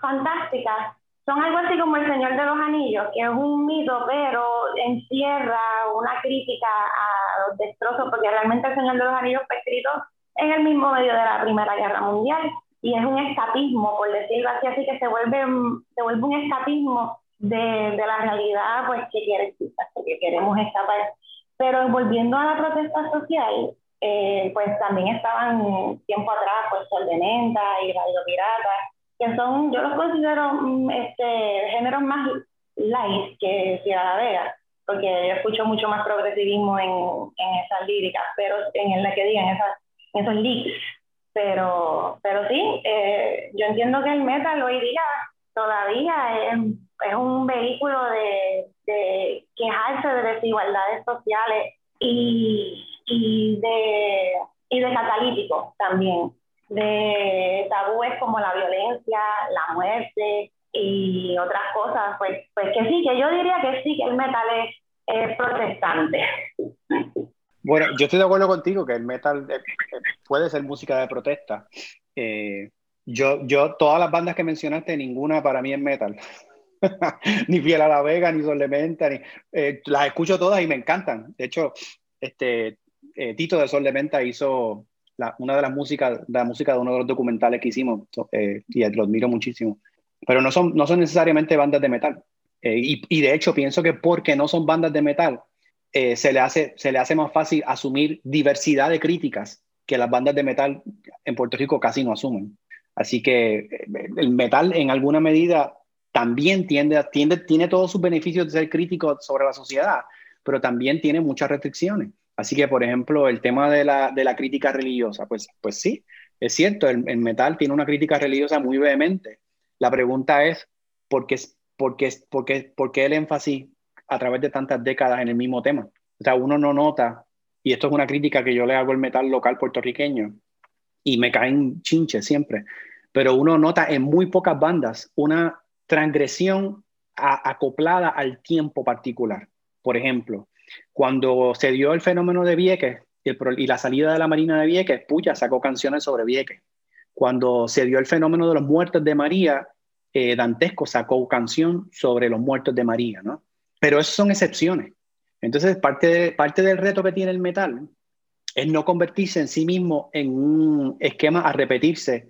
fantásticas son algo así como El Señor de los Anillos, que es un mito, pero encierra una crítica a los destrozos, porque realmente El Señor de los Anillos fue escrito en el mismo medio de la Primera Guerra Mundial y es un escapismo, por decirlo así, así que se vuelve, se vuelve un escapismo de, de la realidad pues que, quiere, que queremos escapar. Pero volviendo a la protesta social, eh, pues también estaban tiempo atrás, pues Sol de Menta y Radio Pirata, que son, yo los considero mm, este, géneros más light que Ciudad Vega, porque yo escucho mucho más progresivismo en, en esas líricas, pero en la que digan esas, esos leaks. Pero, pero sí, eh, yo entiendo que el metal hoy día todavía es, es un vehículo de, de quejarse de desigualdades sociales y, y de, y de catalítico también, de tabúes como la violencia, la muerte y otras cosas, pues, pues que sí, que yo diría que sí, que el metal es, protestante. Bueno, yo estoy de acuerdo contigo que el metal eh, eh, puede ser música de protesta. Eh, yo, yo, todas las bandas que mencionaste, ninguna para mí es metal. [LAUGHS] ni Fiel a la Vega, ni Solementa, ni, las escucho todas y me encantan. De hecho, este, eh, Tito de Sol de Menta hizo una de las músicas, la música de uno de los documentales que hicimos eh, y lo admiro muchísimo. Pero no son, no son necesariamente bandas de metal. Eh, y, y, de hecho pienso que porque no son bandas de metal, se, le hace, se le hace más fácil asumir diversidad de críticas que las bandas de metal en Puerto Rico casi no asumen. Así que eh, el metal en alguna medida también tiende, tiende, tiene todos sus beneficios de ser crítico sobre la sociedad, pero también tiene muchas restricciones. Así que, por ejemplo, el tema de la, de la crítica religiosa, pues, pues sí, es cierto, el, metal tiene una crítica religiosa muy vehemente. La pregunta es, ¿por qué, por, qué, por, qué, por qué el énfasis a través de tantas décadas en el mismo tema? O sea, uno no nota, y esto es una crítica que yo le hago al metal local puertorriqueño, y me caen chinches siempre, pero uno nota en muy pocas bandas una transgresión acoplada al tiempo particular. Por ejemplo, cuando se dio el fenómeno de Vieques y, la salida de la Marina de Vieques, Puya sacó canciones sobre Vieques. Cuando se dio el fenómeno de los muertos de María, eh, Dantesco sacó canción sobre los muertos de María, ¿no? Pero eso son excepciones. Entonces, parte, parte del reto que tiene el metal es no convertirse en sí mismo en un esquema a repetirse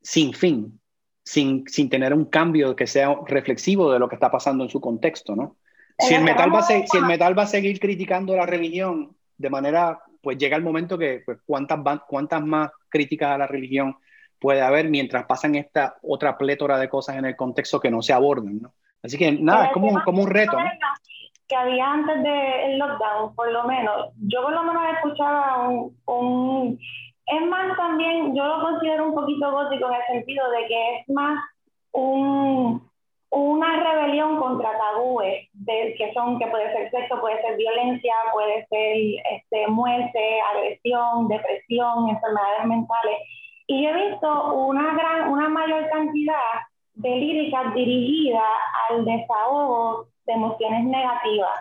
sin fin, sin, sin tener un cambio que sea reflexivo de lo que está pasando en su contexto, ¿no? Si el, metal va a si el metal va a seguir criticando la religión de manera, pues llega el momento que pues, cuántas, cuántas más críticas a la religión puede haber mientras pasan esta otra plétora de cosas en el contexto que no se abordan, ¿no? Así que nada, es como, como un reto, ¿no? que había antes del lockdown, por lo menos. Yo por lo menos escuchaba un, un es más también, yo lo considero un poquito gótico en el sentido de que es más un, una rebelión contra tabúes, de, que son, que puede ser sexo, puede ser violencia, puede ser este, muerte, agresión, depresión, enfermedades mentales. Y yo he visto una, gran, una mayor cantidad de líricas dirigidas al desahogo de emociones negativas,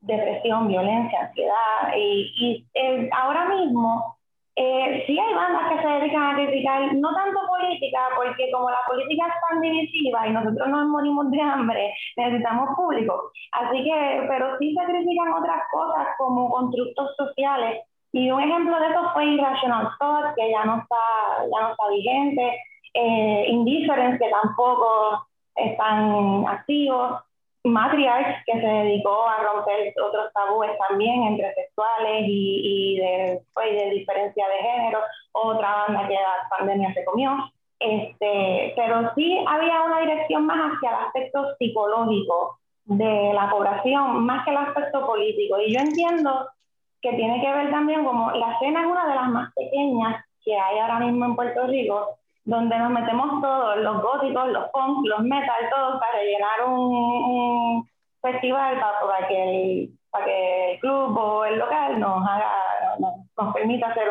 depresión, violencia, ansiedad. Y, y eh, ahora mismo eh, sí hay bandas que se dedican a criticar, no tanto política, porque como la política es tan divisiva y nosotros nos morimos de hambre, necesitamos público. Así que, pero sí se critican otras cosas como constructos sociales. Y un ejemplo de eso fue Irrational Thought, que ya no está, ya no está vigente, eh, Indifference, que tampoco están activos. Matriarch, que se dedicó a romper otros tabúes también entre sexuales y, y de, pues, de, diferencia de género, otra banda que la pandemia se comió. Este, pero sí había una dirección más hacia el aspecto psicológico de la población, más que el aspecto político. Y yo entiendo que tiene que ver también como la escena es una de las más pequeñas que hay ahora mismo en Puerto Rico donde nos metemos todos, los góticos, los punk, los metal, todos para llenar un, festival para, que el, para que el club o el local nos haga, nos, permita hacer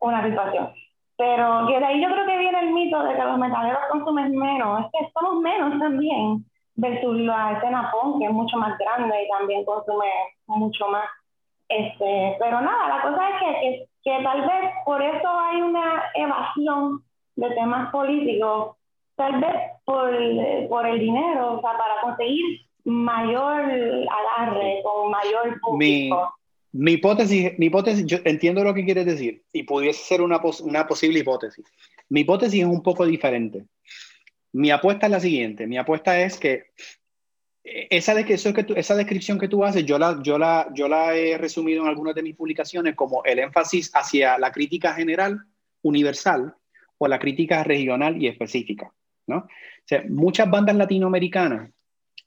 una situación. Pero que de ahí yo creo que viene el mito de que los metaleros consumen menos, es que somos menos también, versus la escena punk, que es mucho más grande y también consume mucho más. Este, pero nada, la cosa es que, que, que tal vez por eso hay una evasión de temas políticos, tal vez por, por el dinero, o sea, para conseguir mayor agarre, con mayor público. Mi, mi, hipótesis, mi hipótesis, yo entiendo lo que quieres decir y pudiese ser una, una posible hipótesis. Mi hipótesis es un poco diferente. Mi apuesta es la siguiente, mi apuesta es que esa, de que, eso que esa descripción que tú haces, yo la, yo, la, yo la he resumido en algunas de mis publicaciones como el énfasis hacia la crítica general, universal, o la crítica regional y específica. ¿no? Muchas bandas latinoamericanas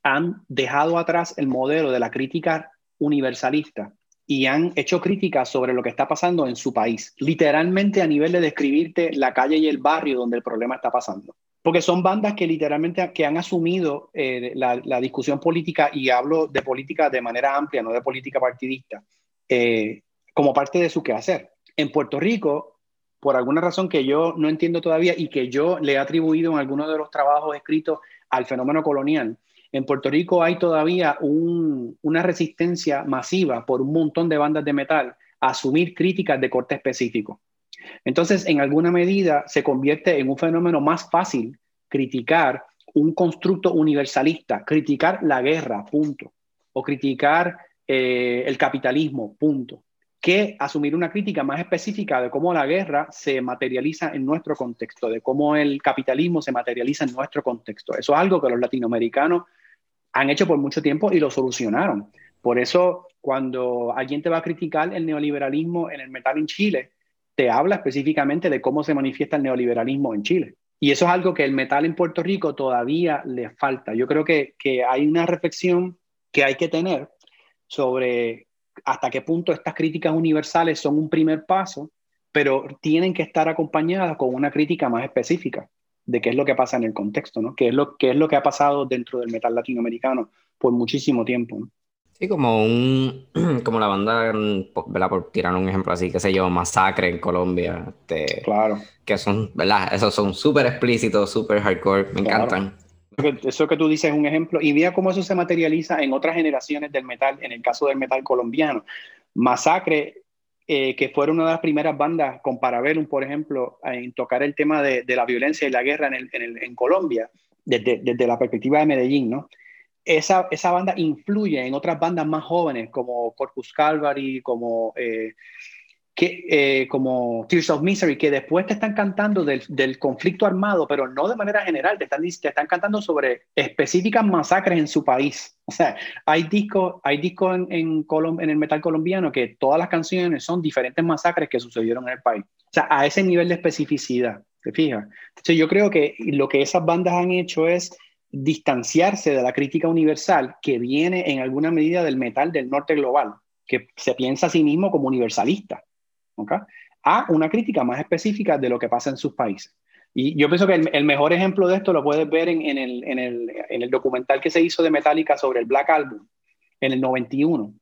han dejado atrás el modelo de la crítica universalista y han hecho críticas sobre lo que está pasando en su país, literalmente a nivel de describirte la calle y el barrio donde el problema está pasando. Porque son bandas que literalmente que han asumido eh, la, la, discusión política, y hablo de política de manera amplia, no de política partidista, eh, como parte de su quehacer. En Puerto Rico, por alguna razón que yo no entiendo todavía y que yo le he atribuido en algunos de los trabajos escritos al fenómeno colonial. En Puerto Rico hay todavía una resistencia masiva por un montón de bandas de metal a asumir críticas de corte específico. Entonces, en alguna medida, se convierte en un fenómeno más fácil criticar un constructo universalista, criticar la guerra, punto, o criticar eh, el capitalismo, punto que asumir una crítica más específica de cómo la guerra se materializa en nuestro contexto, de cómo el capitalismo se materializa en nuestro contexto. Eso es algo que los latinoamericanos han hecho por mucho tiempo y lo solucionaron. Por eso, cuando alguien te va a criticar el neoliberalismo en el metal en Chile, te habla específicamente de cómo se manifiesta el neoliberalismo en Chile. Y eso es algo que el metal en Puerto Rico todavía le falta. Yo creo que, que hay una reflexión que hay que tener sobre hasta qué punto estas críticas universales son un primer paso, pero tienen que estar acompañadas con una crítica más específica de qué es lo que pasa en el contexto, ¿no? ¿Qué es lo, qué es lo que ha pasado dentro del metal latinoamericano por muchísimo tiempo, ¿no? Sí, como un, [CLEARS THROAT] como la banda, ¿verdad? Por tirar un ejemplo así, qué sé yo, Masacre en Colombia. Este, claro. Que son, ¿verdad? Esos son súper explícitos, súper hardcore, me encantan. Eso que tú dices es un ejemplo, y mira cómo eso se materializa en otras generaciones del metal, en el caso del metal colombiano. Masacre, eh, que fueron una de las primeras bandas con Parabellum, por ejemplo, en tocar el tema de, de la violencia y la guerra en, el, en, el, en Colombia, desde, desde la perspectiva de Medellín, ¿no? esa, esa, banda influye en otras bandas más jóvenes como Corpus Calvary, como, eh, que, eh, como Tears of Misery, que después te están cantando del, del, conflicto armado, pero no de manera general, te están, te están cantando sobre específicas masacres en su país. O sea, hay discos hay disco en, en, en el metal colombiano que todas las canciones son diferentes masacres que sucedieron en el país. O sea, a ese nivel de especificidad, ¿te fijas? Entonces yo creo que lo que esas bandas han hecho es distanciarse de la crítica universal que viene en alguna medida del metal del norte global, que se piensa a sí mismo como universalista, a una crítica más específica de lo que pasa en sus países. Y yo pienso que el, mejor ejemplo de esto lo puedes ver en, el, documental que se hizo de Metallica sobre el Black Album en el 91.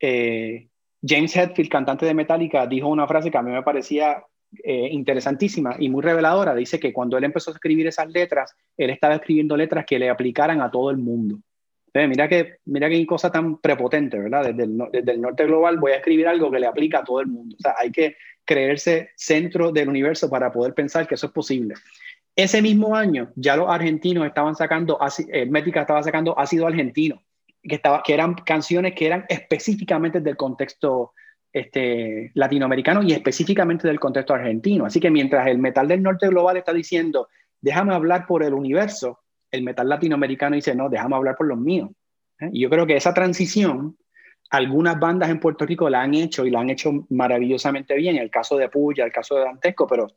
Eh, James Hetfield, cantante de Metallica, dijo una frase que a mí me parecía eh, interesantísima y muy reveladora. Dice que cuando él empezó a escribir esas letras, él estaba escribiendo letras que le aplicaran a todo el mundo. Mira que mira qué cosa tan prepotente, ¿verdad? Desde el, desde el norte global voy a escribir algo que le aplica a todo el mundo. O sea, hay que creerse centro del universo para poder pensar que eso es posible. Ese mismo año ya los argentinos estaban sacando, eh, Mética estaba sacando ácido argentino, que, estaba, que eran canciones que eran específicamente del contexto este, latinoamericano y específicamente del contexto argentino. Así que mientras el metal del norte global está diciendo, déjame hablar por el universo, el metal latinoamericano dice, no, déjame hablar por los míos. ¿eh? Y yo creo que esa transición, algunas bandas en Puerto Rico la han hecho y la han hecho maravillosamente bien, el caso de Puya, el caso de Dantesco, pero,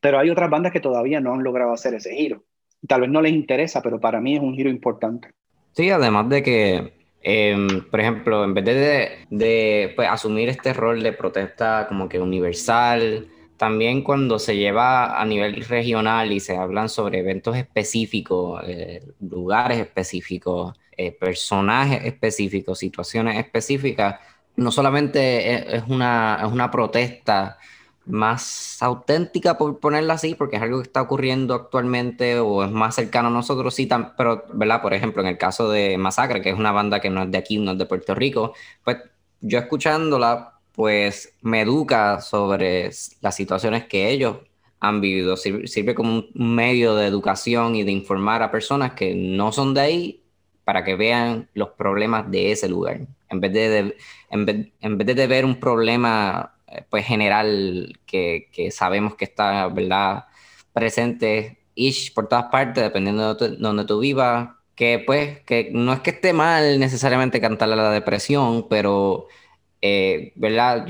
pero hay otras bandas que todavía no han logrado hacer ese giro. Tal vez no les interesa, pero para mí es un giro importante. Sí, además de que eh, por ejemplo, en vez de, de pues, asumir este rol de protesta como que universal, también cuando se lleva a nivel regional y se hablan sobre eventos específicos, eh, lugares específicos, eh, personajes específicos, situaciones específicas, no solamente es, una, es una protesta más auténtica, por ponerla así, porque es algo que está ocurriendo actualmente o es más cercano a nosotros, sí, pero, ¿verdad? Por ejemplo, en el caso de Masacre, que es una banda que no es de aquí, no es de Puerto Rico, pues yo escuchándola, pues me educa sobre las situaciones que ellos han vivido, sirve, como un medio de educación y de informar a personas que no son de ahí para que vean los problemas de ese lugar, en vez de, en vez, en vez de ver un problema eh, pues general que, que, sabemos que está, ¿verdad? Presente ish por todas partes, dependiendo de donde tú vivas, que pues, que no es que esté mal necesariamente cantarle a la depresión, pero, eh, ¿verdad?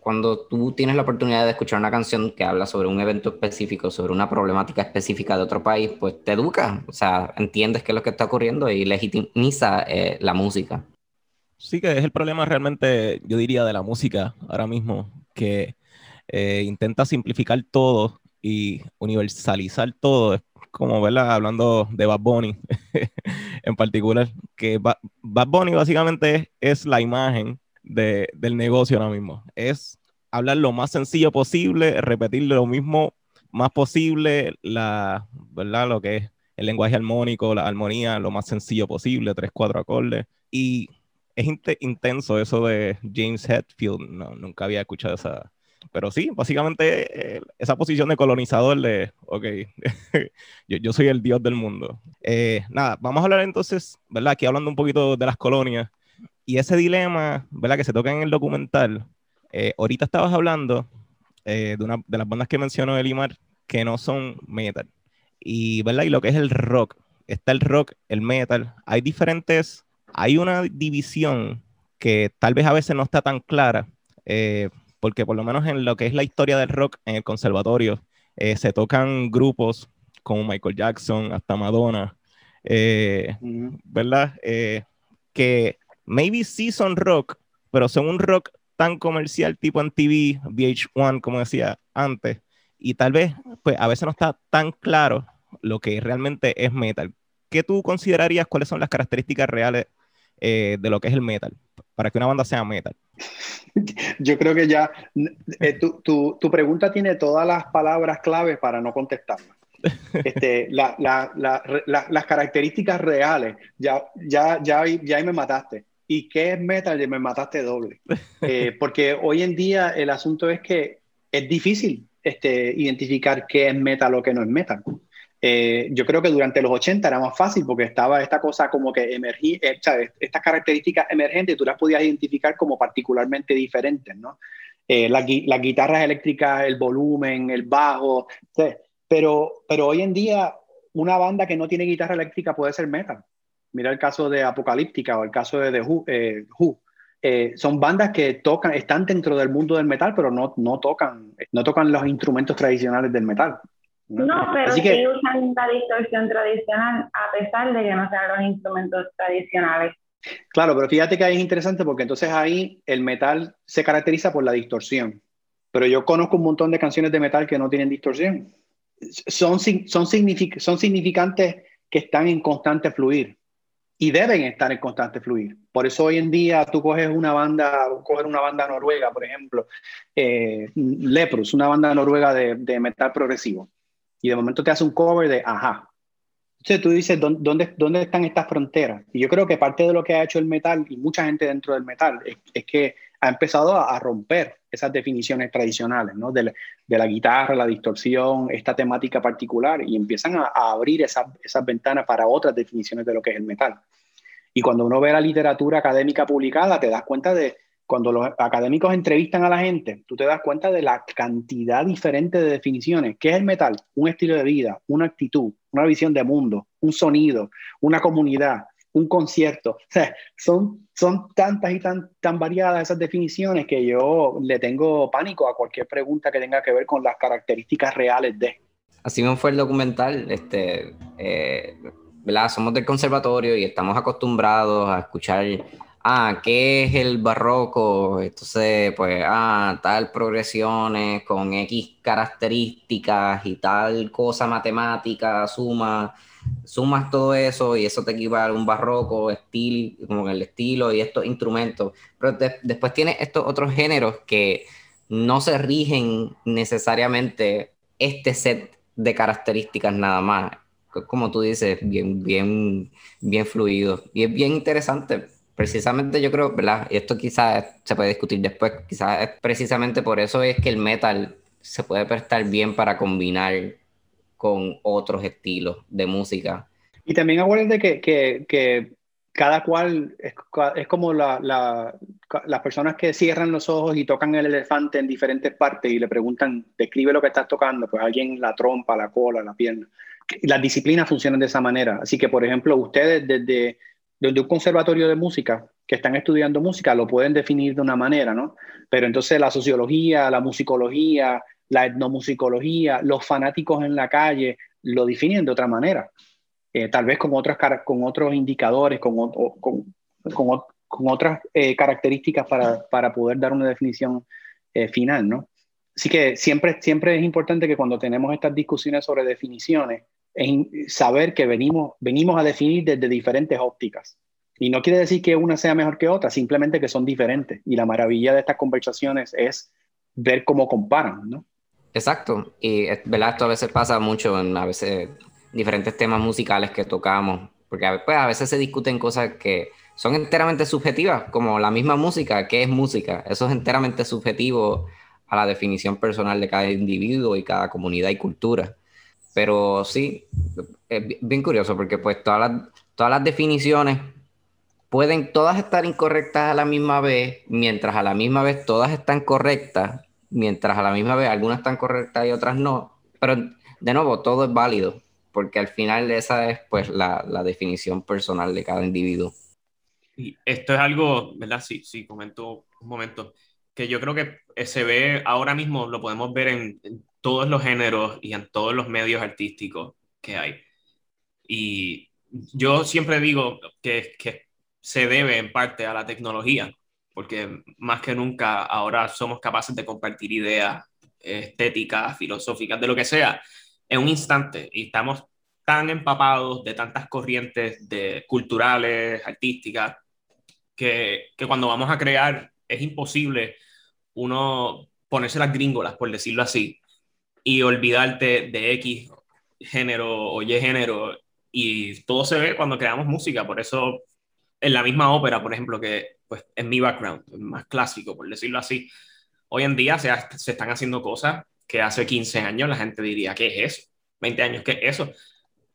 cuando tú tienes la oportunidad de escuchar una canción que habla sobre un evento específico, sobre una problemática específica de otro país, pues te educa, o sea, entiendes qué es lo que está ocurriendo y legitimiza eh, la música. Sí, que es el problema realmente, yo diría, de la música ahora mismo, que eh, intenta simplificar todo y universalizar todo. Es como, ¿verdad? Hablando de Bad Bunny [LAUGHS] en particular, que Bad Bunny básicamente es, la imagen de, del negocio ahora mismo. Es hablar lo más sencillo posible, repetir lo mismo más posible, la, ¿verdad? Lo que es el lenguaje armónico, la armonía, lo más sencillo posible, tres, cuatro acordes. Y es intenso eso de James Hetfield, no, nunca había escuchado esa, pero sí, básicamente eh, esa posición de colonizador de, ok, [LAUGHS] yo, yo, soy el dios del mundo. Eh, nada, vamos a hablar entonces, ¿verdad? Aquí hablando un poquito de las colonias y ese dilema, ¿verdad? Que se toca en el documental. Eh, ahorita estabas hablando de una de las bandas que mencionó Elimar que no son metal. Y, ¿verdad? Y lo que es el rock. Está el rock, el metal. Hay diferentes hay una división que tal vez a veces no está tan clara. Eh, porque por lo menos en lo que es la historia del rock en el conservatorio, eh, se tocan grupos como Michael Jackson, hasta Madonna, eh, ¿verdad? Eh, que maybe sí son rock, pero son un rock tan comercial tipo en TV, VH1, como decía antes, y tal vez pues a veces no está tan claro lo que realmente es metal. ¿Qué tú considerarías cuáles son las características reales de lo que es el metal para que una banda sea metal? [LAUGHS] Yo creo que ya eh, tu, tu, tu, pregunta tiene todas las palabras claves para no contestarla. Este, [LAUGHS] la, la, la, las características reales, ya, ya, ya, ya ahí me mataste. ¿Y qué es metal? Me mataste doble. Eh, [LAUGHS] porque hoy en día el asunto es que es difícil este, identificar qué es metal o qué no es metal. Eh, yo creo que durante los 80 era más fácil porque estaba esta cosa como que emergía, eh, estas características emergentes tú las podías identificar como particularmente diferentes, ¿no? Eh, las, guitarras eléctricas, el volumen, el bajo, pero, pero hoy en día una banda que no tiene guitarra eléctrica puede ser metal. Mira el caso de Apocalíptica o el caso de The Who. son bandas que tocan, están dentro del mundo del metal, pero no, no, tocan, no tocan los instrumentos tradicionales del metal. No, pero sí usan la distorsión tradicional a pesar de que no sean los instrumentos tradicionales. Claro, pero fíjate que ahí es interesante porque entonces ahí el metal se caracteriza por la distorsión. Pero yo conozco un montón de canciones de metal que no tienen distorsión. Son, son, son significantes que están en constante fluir y deben estar en constante fluir. Por eso hoy en día tú coges una banda, coger una banda noruega, por ejemplo, eh, una banda noruega de, de metal progresivo y de momento te hace un cover de ajá. Entonces tú dices, ¿dónde, ¿dónde están estas fronteras? Y yo creo que parte de lo que ha hecho el metal y mucha gente dentro del metal es, que ha empezado a, romper esas definiciones tradicionales, ¿no? De, la guitarra, la distorsión, esta temática particular, y empiezan a, abrir esas, esas ventanas para otras definiciones de lo que es el metal. Y cuando uno ve la literatura académica publicada, te das cuenta de, cuando los académicos entrevistan a la gente, tú te das cuenta de la cantidad diferente de definiciones. ¿Qué es el metal? Un estilo de vida, una actitud, una visión de mundo, un sonido, una comunidad, un concierto. O sea, son, son tantas y tan, tan variadas esas definiciones que yo le tengo pánico a cualquier pregunta que tenga que ver con las características reales de. Así me fue el documental. Este, eh, Somos del conservatorio y estamos acostumbrados a escuchar ah, ¿qué es el barroco? Entonces, pues, ah, tal progresiones con X características y tal cosa matemática, suma, sumas todo eso y eso te equivale a un barroco, estilo, como el estilo y estos instrumentos. Pero después tiene estos otros géneros que no se rigen necesariamente este set de características nada más. Como tú dices, bien, bien, bien fluido. Y es bien interesante precisamente yo creo, ¿verdad? Y esto quizás se puede discutir después, quizás precisamente por eso es que el metal se puede prestar bien para combinar con otros estilos de música. Y también acuérdense que, que, que cada cual es, es como la, la, las personas que cierran los ojos y tocan el elefante en diferentes partes y le preguntan, describe lo que estás tocando, pues alguien la trompa, la cola, la pierna. Las disciplinas funcionan de esa manera. Así que, por ejemplo, ustedes desde desde un conservatorio de música que están estudiando música lo pueden definir de una manera, ¿no? Pero entonces la sociología, la musicología, la etnomusicología, los fanáticos en la calle lo definen de otra manera, eh, tal vez con, otras, con otros indicadores, con, con, con, otras eh, características para, para, poder dar una definición eh, final, ¿no? Así que siempre, siempre es importante que cuando tenemos estas discusiones sobre definiciones, es saber que venimos, venimos a definir desde diferentes ópticas. Y no quiere decir que una sea mejor que otra, simplemente que son diferentes. Y la maravilla de estas conversaciones es ver cómo comparan, ¿no? Exacto. Y ¿verdad? esto a veces pasa mucho en a veces diferentes temas musicales que tocamos, porque pues, a veces se discuten cosas que son enteramente subjetivas, como la misma música, ¿qué es música? Eso es enteramente subjetivo a la definición personal de cada individuo y cada comunidad y cultura. Pero sí, es bien curioso porque pues todas las, todas las definiciones pueden todas estar incorrectas a la misma vez, mientras a la misma vez todas están correctas, mientras a la misma vez algunas están correctas y otras no. Pero de nuevo, todo es válido, porque al final esa es pues la, la definición personal de cada individuo. Y esto es algo, ¿verdad? Sí, sí, comento un momento que yo creo que se ve ahora mismo, lo podemos ver en, todos los géneros y en todos los medios artísticos que hay. Y yo siempre digo que, que se debe en parte a la tecnología, porque más que nunca ahora somos capaces de compartir ideas estéticas, filosóficas, de lo que sea, en un instante y estamos tan empapados de tantas corrientes de culturales, artísticas, que, que cuando vamos a crear es imposible uno ponerse las gringolas, por decirlo así, y olvidarte de X género o Y género. Y todo se ve cuando creamos música. Por eso, en la misma ópera, por ejemplo, que pues, en mi background, más clásico, por decirlo así, hoy en día se, se están haciendo cosas que hace 15 años la gente diría, ¿qué es eso? 20 años, ¿qué es eso?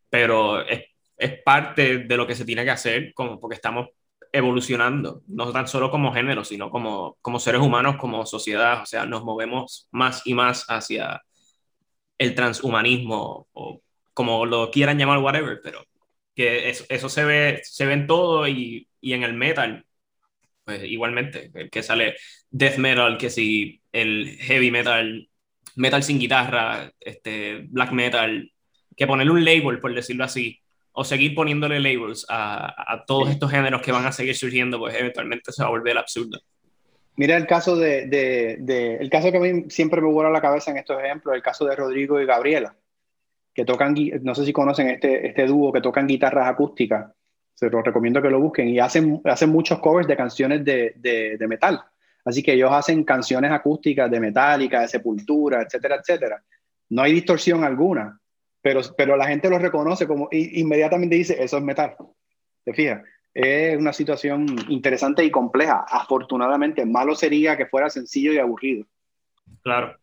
Pero es, es parte de lo que se tiene que hacer como porque estamos evolucionando, no tan solo como género, sino como, como seres humanos, como sociedad, o sea, nos movemos más y más hacia el transhumanismo o como lo quieran llamar, whatever, pero que eso, eso se, ve, se ve en todo y, y en el metal, pues igualmente, que sale death metal, que si el heavy metal, metal sin guitarra, este, black metal, que ponerle un label, por decirlo así, o seguir poniéndole labels a, a, todos estos géneros que van a seguir surgiendo, pues eventualmente se va a volver absurdo. Mira el caso de, de, de, el caso que a mí siempre me vuela la cabeza en estos ejemplos, el caso de Rodrigo y Gabriela, que tocan, no sé si conocen este, este dúo que tocan guitarras acústicas, se los recomiendo que lo busquen, y hacen, hacen muchos covers de canciones de, de, metal. Así que ellos hacen canciones acústicas de Metallica, de Sepultura, etcétera, etcétera. No hay distorsión alguna, pero, pero la gente lo reconoce como inmediatamente dice, eso es metal. ¿Te fijas? Es una situación interesante y compleja. Afortunadamente, malo sería que fuera sencillo y aburrido. Claro.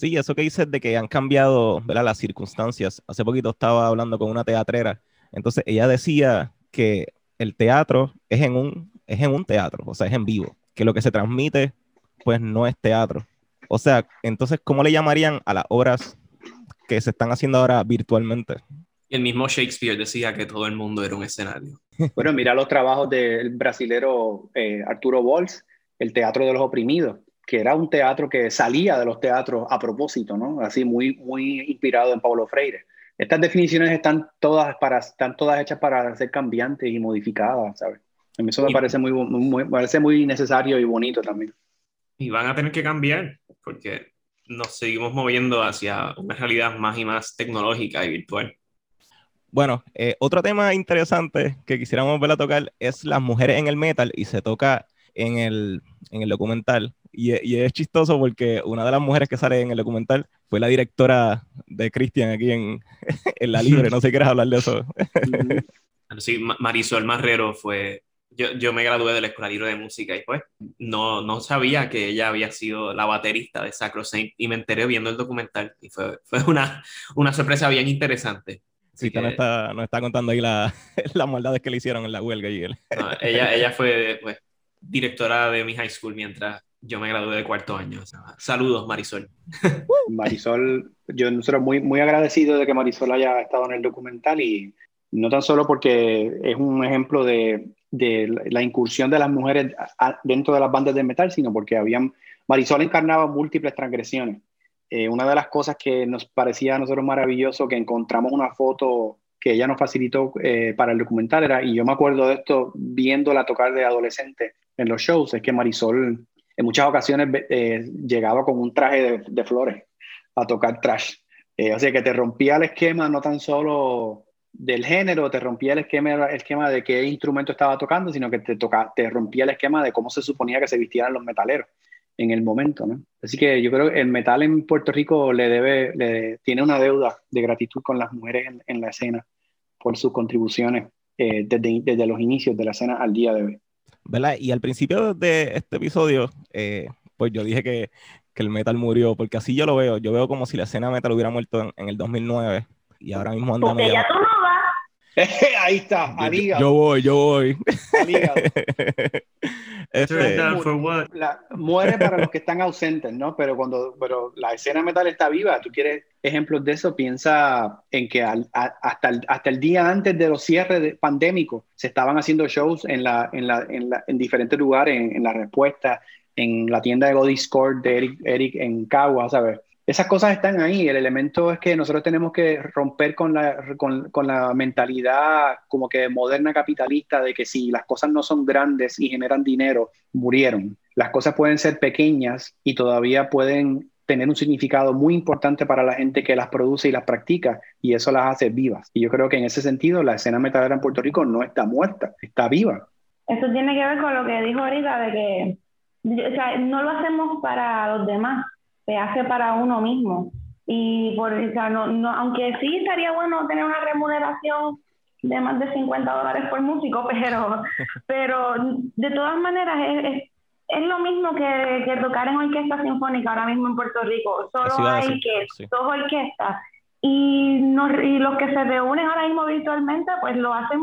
Sí, eso que dices de que han cambiado ¿verdad? las circunstancias. Hace poquito estaba hablando con una teatrera. Entonces ella decía que el teatro es en un, es en un teatro, o sea, es en vivo. Que lo que se transmite, pues no es teatro. O sea, entonces, ¿cómo le llamarían a las obras que se están haciendo ahora virtualmente. El mismo Shakespeare decía que todo el mundo era un escenario. [LAUGHS] Bueno, mira los trabajos del brasilero eh, Arturo Bols, El Teatro de los Oprimidos, que era un teatro que salía de los teatros a propósito, ¿no? Así muy, muy inspirado en Paulo Freire. Estas definiciones están todas, para, están todas hechas para ser cambiantes y modificadas, ¿sabes? A mí eso me parece muy, muy, parece muy necesario y bonito también. Y van a tener que cambiar, porque nos seguimos moviendo hacia una realidad más y más tecnológica y virtual. Bueno, eh, otro tema interesante que quisiéramos ver a tocar es las mujeres en el metal y se toca en el, en el documental. Y, y, es chistoso porque una de las mujeres que sale en el documental fue la directora de Christian aquí en, [LAUGHS] en La Libre. No sé si quieres hablar de eso. [LAUGHS] sí, Marisol Marrero fue yo, yo, me gradué de la Escuela Libre de Música y pues no, no sabía que ella había sido la baterista de Sacro Saint y me enteré viendo el documental y fue, fue una, una sorpresa bien interesante. Sí, que, nos, está, nos está contando ahí [LAUGHS] las la maldades que le hicieron en la huelga y él. No, ella, ella fue pues, directora de mi high school mientras yo me gradué de cuarto año. saludos, Marisol. [LAUGHS] Marisol, yo nosotros muy, muy agradecido de que Marisol haya estado en el documental y no tan solo porque es un ejemplo de, de la incursión de las mujeres dentro de las bandas de metal, sino porque habían, Marisol encarnaba múltiples transgresiones. Eh, una de las cosas que nos parecía a nosotros maravilloso, que encontramos una foto que ella nos facilitó eh, para el documental, era, y yo me acuerdo de esto viéndola tocar de adolescente en los shows, es que Marisol en muchas ocasiones eh, llegaba con un traje de, flores a tocar trash. o sea que te rompía el esquema no tan solo del género, te rompía el esquema, el esquema de qué instrumento estaba tocando, sino que te, rompía el esquema de cómo se suponía que se vistieran los metaleros en el momento. Así que yo creo que el metal en Puerto Rico le debe, le, tiene una deuda de gratitud con las mujeres en, en la escena por sus contribuciones eh, desde, desde, los inicios de la escena al día de hoy. ¿Verdad? Y al principio de este episodio, eh, pues yo dije que, que, el metal murió, porque así yo lo veo, yo veo como si la escena metal hubiera muerto en, en el 2009 y ahora mismo anda Porque ya tú no [LAUGHS] Ahí está, amiga. Yo voy, yo voy. [LAUGHS] este, muere para los que están ausentes, ¿no? Pero cuando pero la escena metal está viva, tú quieres ejemplos de eso, piensa en que hasta, el, hasta el día antes de los cierres pandémicos se estaban haciendo shows en, la, en, la, en, la, en diferentes lugares, en, la respuesta, en la tienda de Go Discord de Eric, Eric en Cagua, ¿sabes? Esas cosas están ahí. El elemento es que nosotros tenemos que romper con la, con, con la mentalidad como que moderna capitalista de que si las cosas no son grandes y generan dinero, murieron. Las cosas pueden ser pequeñas y todavía pueden tener un significado muy importante para la gente que las produce y las practica y eso las hace vivas. Y yo creo que en ese sentido la escena metalera en Puerto Rico no está muerta, está viva. Eso tiene que ver con lo que dijo ahorita de que o sea, no lo hacemos para los demás, se hace para uno mismo. Y por, o sea, no, no, aunque sí estaría bueno tener una remuneración de más de 50 dólares por músico, [LAUGHS] pero, pero de todas maneras es, es, lo mismo que, que, tocar en orquesta sinfónica ahora mismo en Puerto Rico. Solo hay que dos orquestas. Y, no, y los que se reúnen ahora mismo virtualmente, pues lo hacen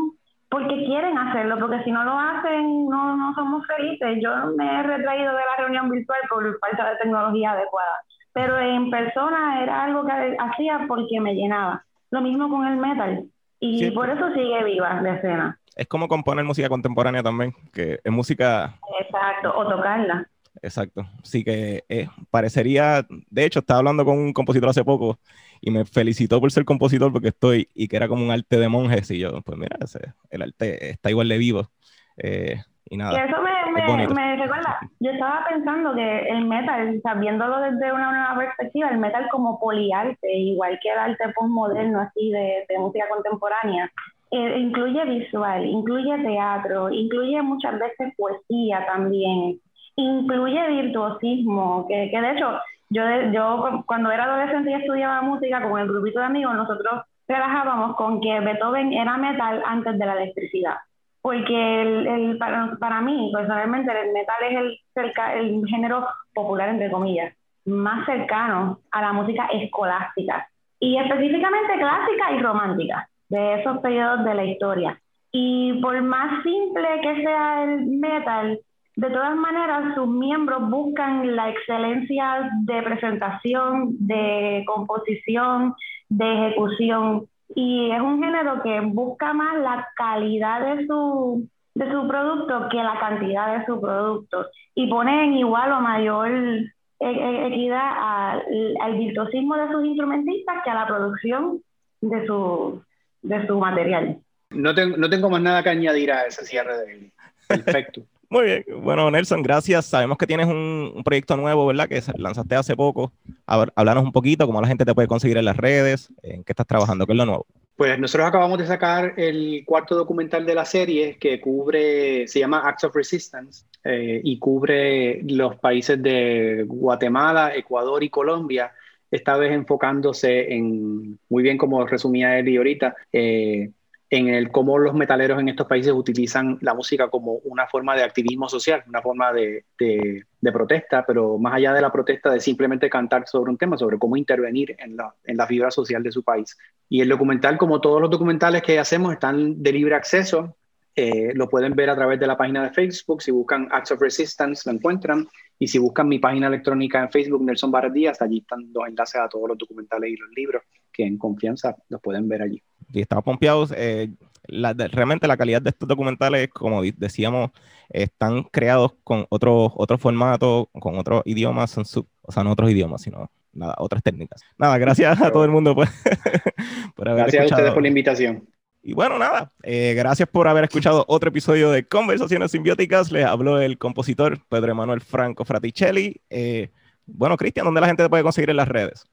porque quieren hacerlo, porque si no lo hacen, no, no somos felices. Yo me he retraído de la reunión virtual por falta de tecnología adecuada, pero en persona era algo que hacía porque me llenaba. Lo mismo con el metal, y por eso sigue viva la escena. Es como componer música contemporánea también, que es música... Exacto, o tocarla. Exacto. Sí que eh, parecería, de hecho, estaba hablando con un compositor hace poco y me felicitó por ser compositor porque estoy, y que era como un arte de monjes, y yo, pues mira, ese, el arte está igual de vivo. Eh, y nada. Y eso me, me, recuerda, yo estaba pensando que el metal, viéndolo desde una nueva perspectiva, el metal como poliarte, igual que el arte postmoderno así de, de música contemporánea, eh, incluye visual, incluye teatro, incluye muchas veces poesía también, incluye virtuosismo, que, que de hecho yo, yo cuando era adolescente y estudiaba música con el grupito de amigos, nosotros trabajábamos con que Beethoven era metal antes de la electricidad. Porque el, el para, para, mí, personalmente, el metal es el, el género popular, entre comillas, más cercano a la música escolástica. Y específicamente clásica y romántica, de esos periodos de la historia. Y por más simple que sea el metal, de todas maneras, sus miembros buscan la excelencia de presentación, de composición, de ejecución. Y es un género que busca más la calidad de su, de su producto que la cantidad de su producto. Y pone en igual o mayor e, e, equidad al, al virtuosismo de sus instrumentistas que a la producción de su, de su material. No tengo, no tengo más nada que añadir a ese cierre de [LAUGHS] Perfecto. Muy bien. Bueno, Nelson, gracias. Sabemos que tienes un, proyecto nuevo, ¿verdad? Que lanzaste hace poco. Ver, háblanos un poquito, cómo la gente te puede conseguir en las redes, en qué estás trabajando, qué es lo nuevo. Pues nosotros acabamos de sacar el cuarto documental de la serie que cubre, se llama Acts of Resistance eh, y cubre los países de Guatemala, Ecuador y Colombia, esta vez enfocándose en, muy bien como resumía Eli ahorita, eh, en el cómo los metaleros en estos países utilizan la música como una forma de activismo social, una forma de, de, protesta, pero más allá de la protesta, de simplemente cantar sobre un tema, sobre cómo intervenir en la, en la fibra social de su país. Y el documental, como todos los documentales que hacemos, están de libre acceso. Eh, lo pueden ver a través de la página de Facebook. Si buscan Acts of Resistance, lo encuentran. Y si buscan mi página electrónica en Facebook, Nelson Barret Díaz, allí están los enlaces a todos los documentales y los libros que en confianza los pueden ver allí y estamos pompeados. Eh, realmente la calidad de estos documentales, como decíamos, están creados con otros otro formatos, con otros idiomas, o sea, no otros idiomas, sino nada, otras técnicas. Nada, gracias a todo el mundo pues, [LAUGHS] por haber gracias a ustedes por la invitación. Y bueno, nada, eh, gracias por haber escuchado otro episodio de Conversaciones Simbióticas. Les habló el compositor Pedro Emanuel Franco Fraticelli. Eh, bueno, Cristian, ¿dónde la gente te puede conseguir en las redes?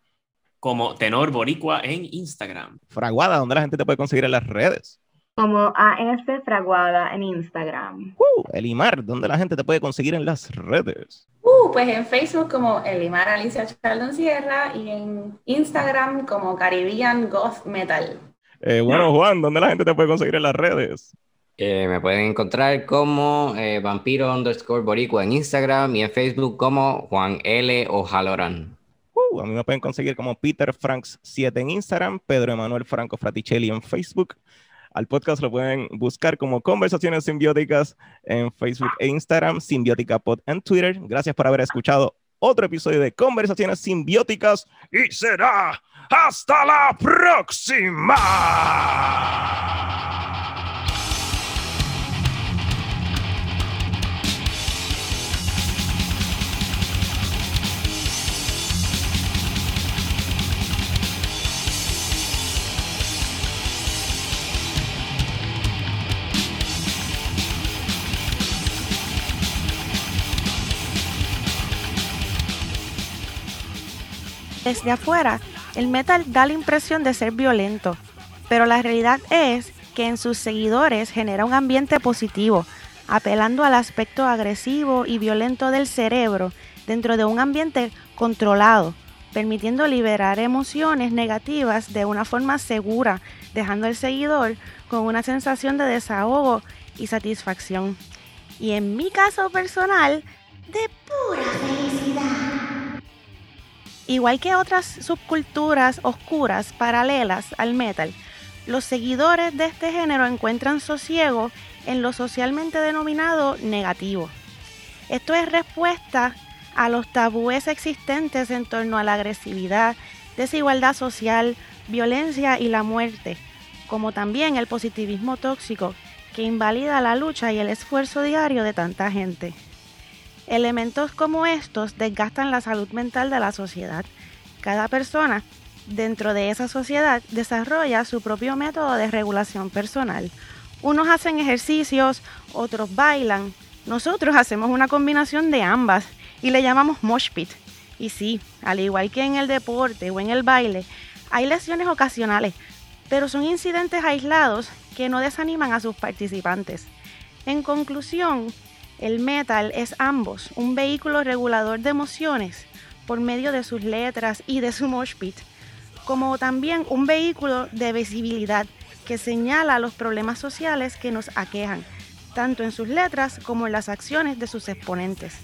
Como Tenor Boricua en Instagram. Fraguada, ¿dónde la gente te puede conseguir en las redes? Como AS Fraguada en Instagram. Uh, Elimar, ¿dónde la gente te puede conseguir en las redes? Uh, pues en Facebook como Elimar Alicia Chaldon Sierra y en Instagram como Caribbean Goth Metal. Eh, bueno, Juan, ¿dónde la gente te puede conseguir en las redes? Eh, me pueden encontrar como eh, vampiro underscore boricua en Instagram y en Facebook como Juan L. Ojaloran. A mí me pueden conseguir como Peter Franks 7 en Instagram, Pedro Emanuel Franco Fraticelli en Facebook. Al podcast lo pueden buscar como Conversaciones Simbióticas en Facebook e Instagram, Simbiótica Pod en Twitter. Gracias por haber escuchado otro episodio de Conversaciones Simbióticas y será hasta la próxima. Desde afuera, el metal da la impresión de ser violento, pero la realidad es que en sus seguidores genera un ambiente positivo, apelando al aspecto agresivo y violento del cerebro dentro de un ambiente controlado, permitiendo liberar emociones negativas de una forma segura, dejando al seguidor con una sensación de desahogo y satisfacción. Y en mi caso personal, de pura felicidad. Igual que otras subculturas oscuras paralelas al metal, los seguidores de este género encuentran sosiego en lo socialmente denominado negativo. Esto es respuesta a los tabúes existentes en torno a la agresividad, desigualdad social, violencia y la muerte, como también el positivismo tóxico que invalida la lucha y el esfuerzo diario de tanta gente. Elementos como estos desgastan la salud mental de la sociedad. Cada persona dentro de esa sociedad desarrolla su propio método de regulación personal. Unos hacen ejercicios, otros bailan. Nosotros hacemos una combinación de ambas y le llamamos mosh pit. Y sí, al igual que en el deporte o en el baile, hay lesiones ocasionales, pero son incidentes aislados que no desaniman a sus participantes. En conclusión, el metal es ambos un vehículo regulador de emociones por medio de sus letras y de su mosh pit, como también un vehículo de visibilidad que señala los problemas sociales que nos aquejan, tanto en sus letras como en las acciones de sus exponentes.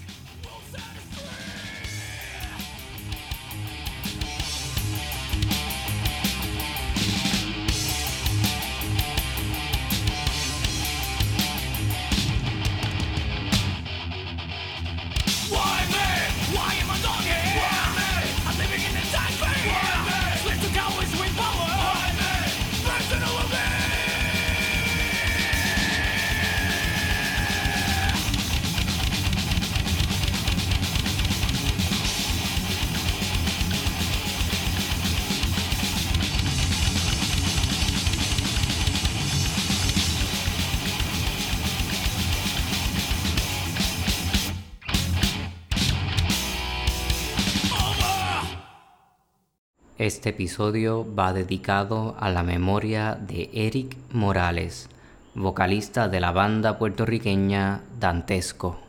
Este episodio va dedicado a la memoria de Eric Morales, vocalista de la banda puertorriqueña Dantesco.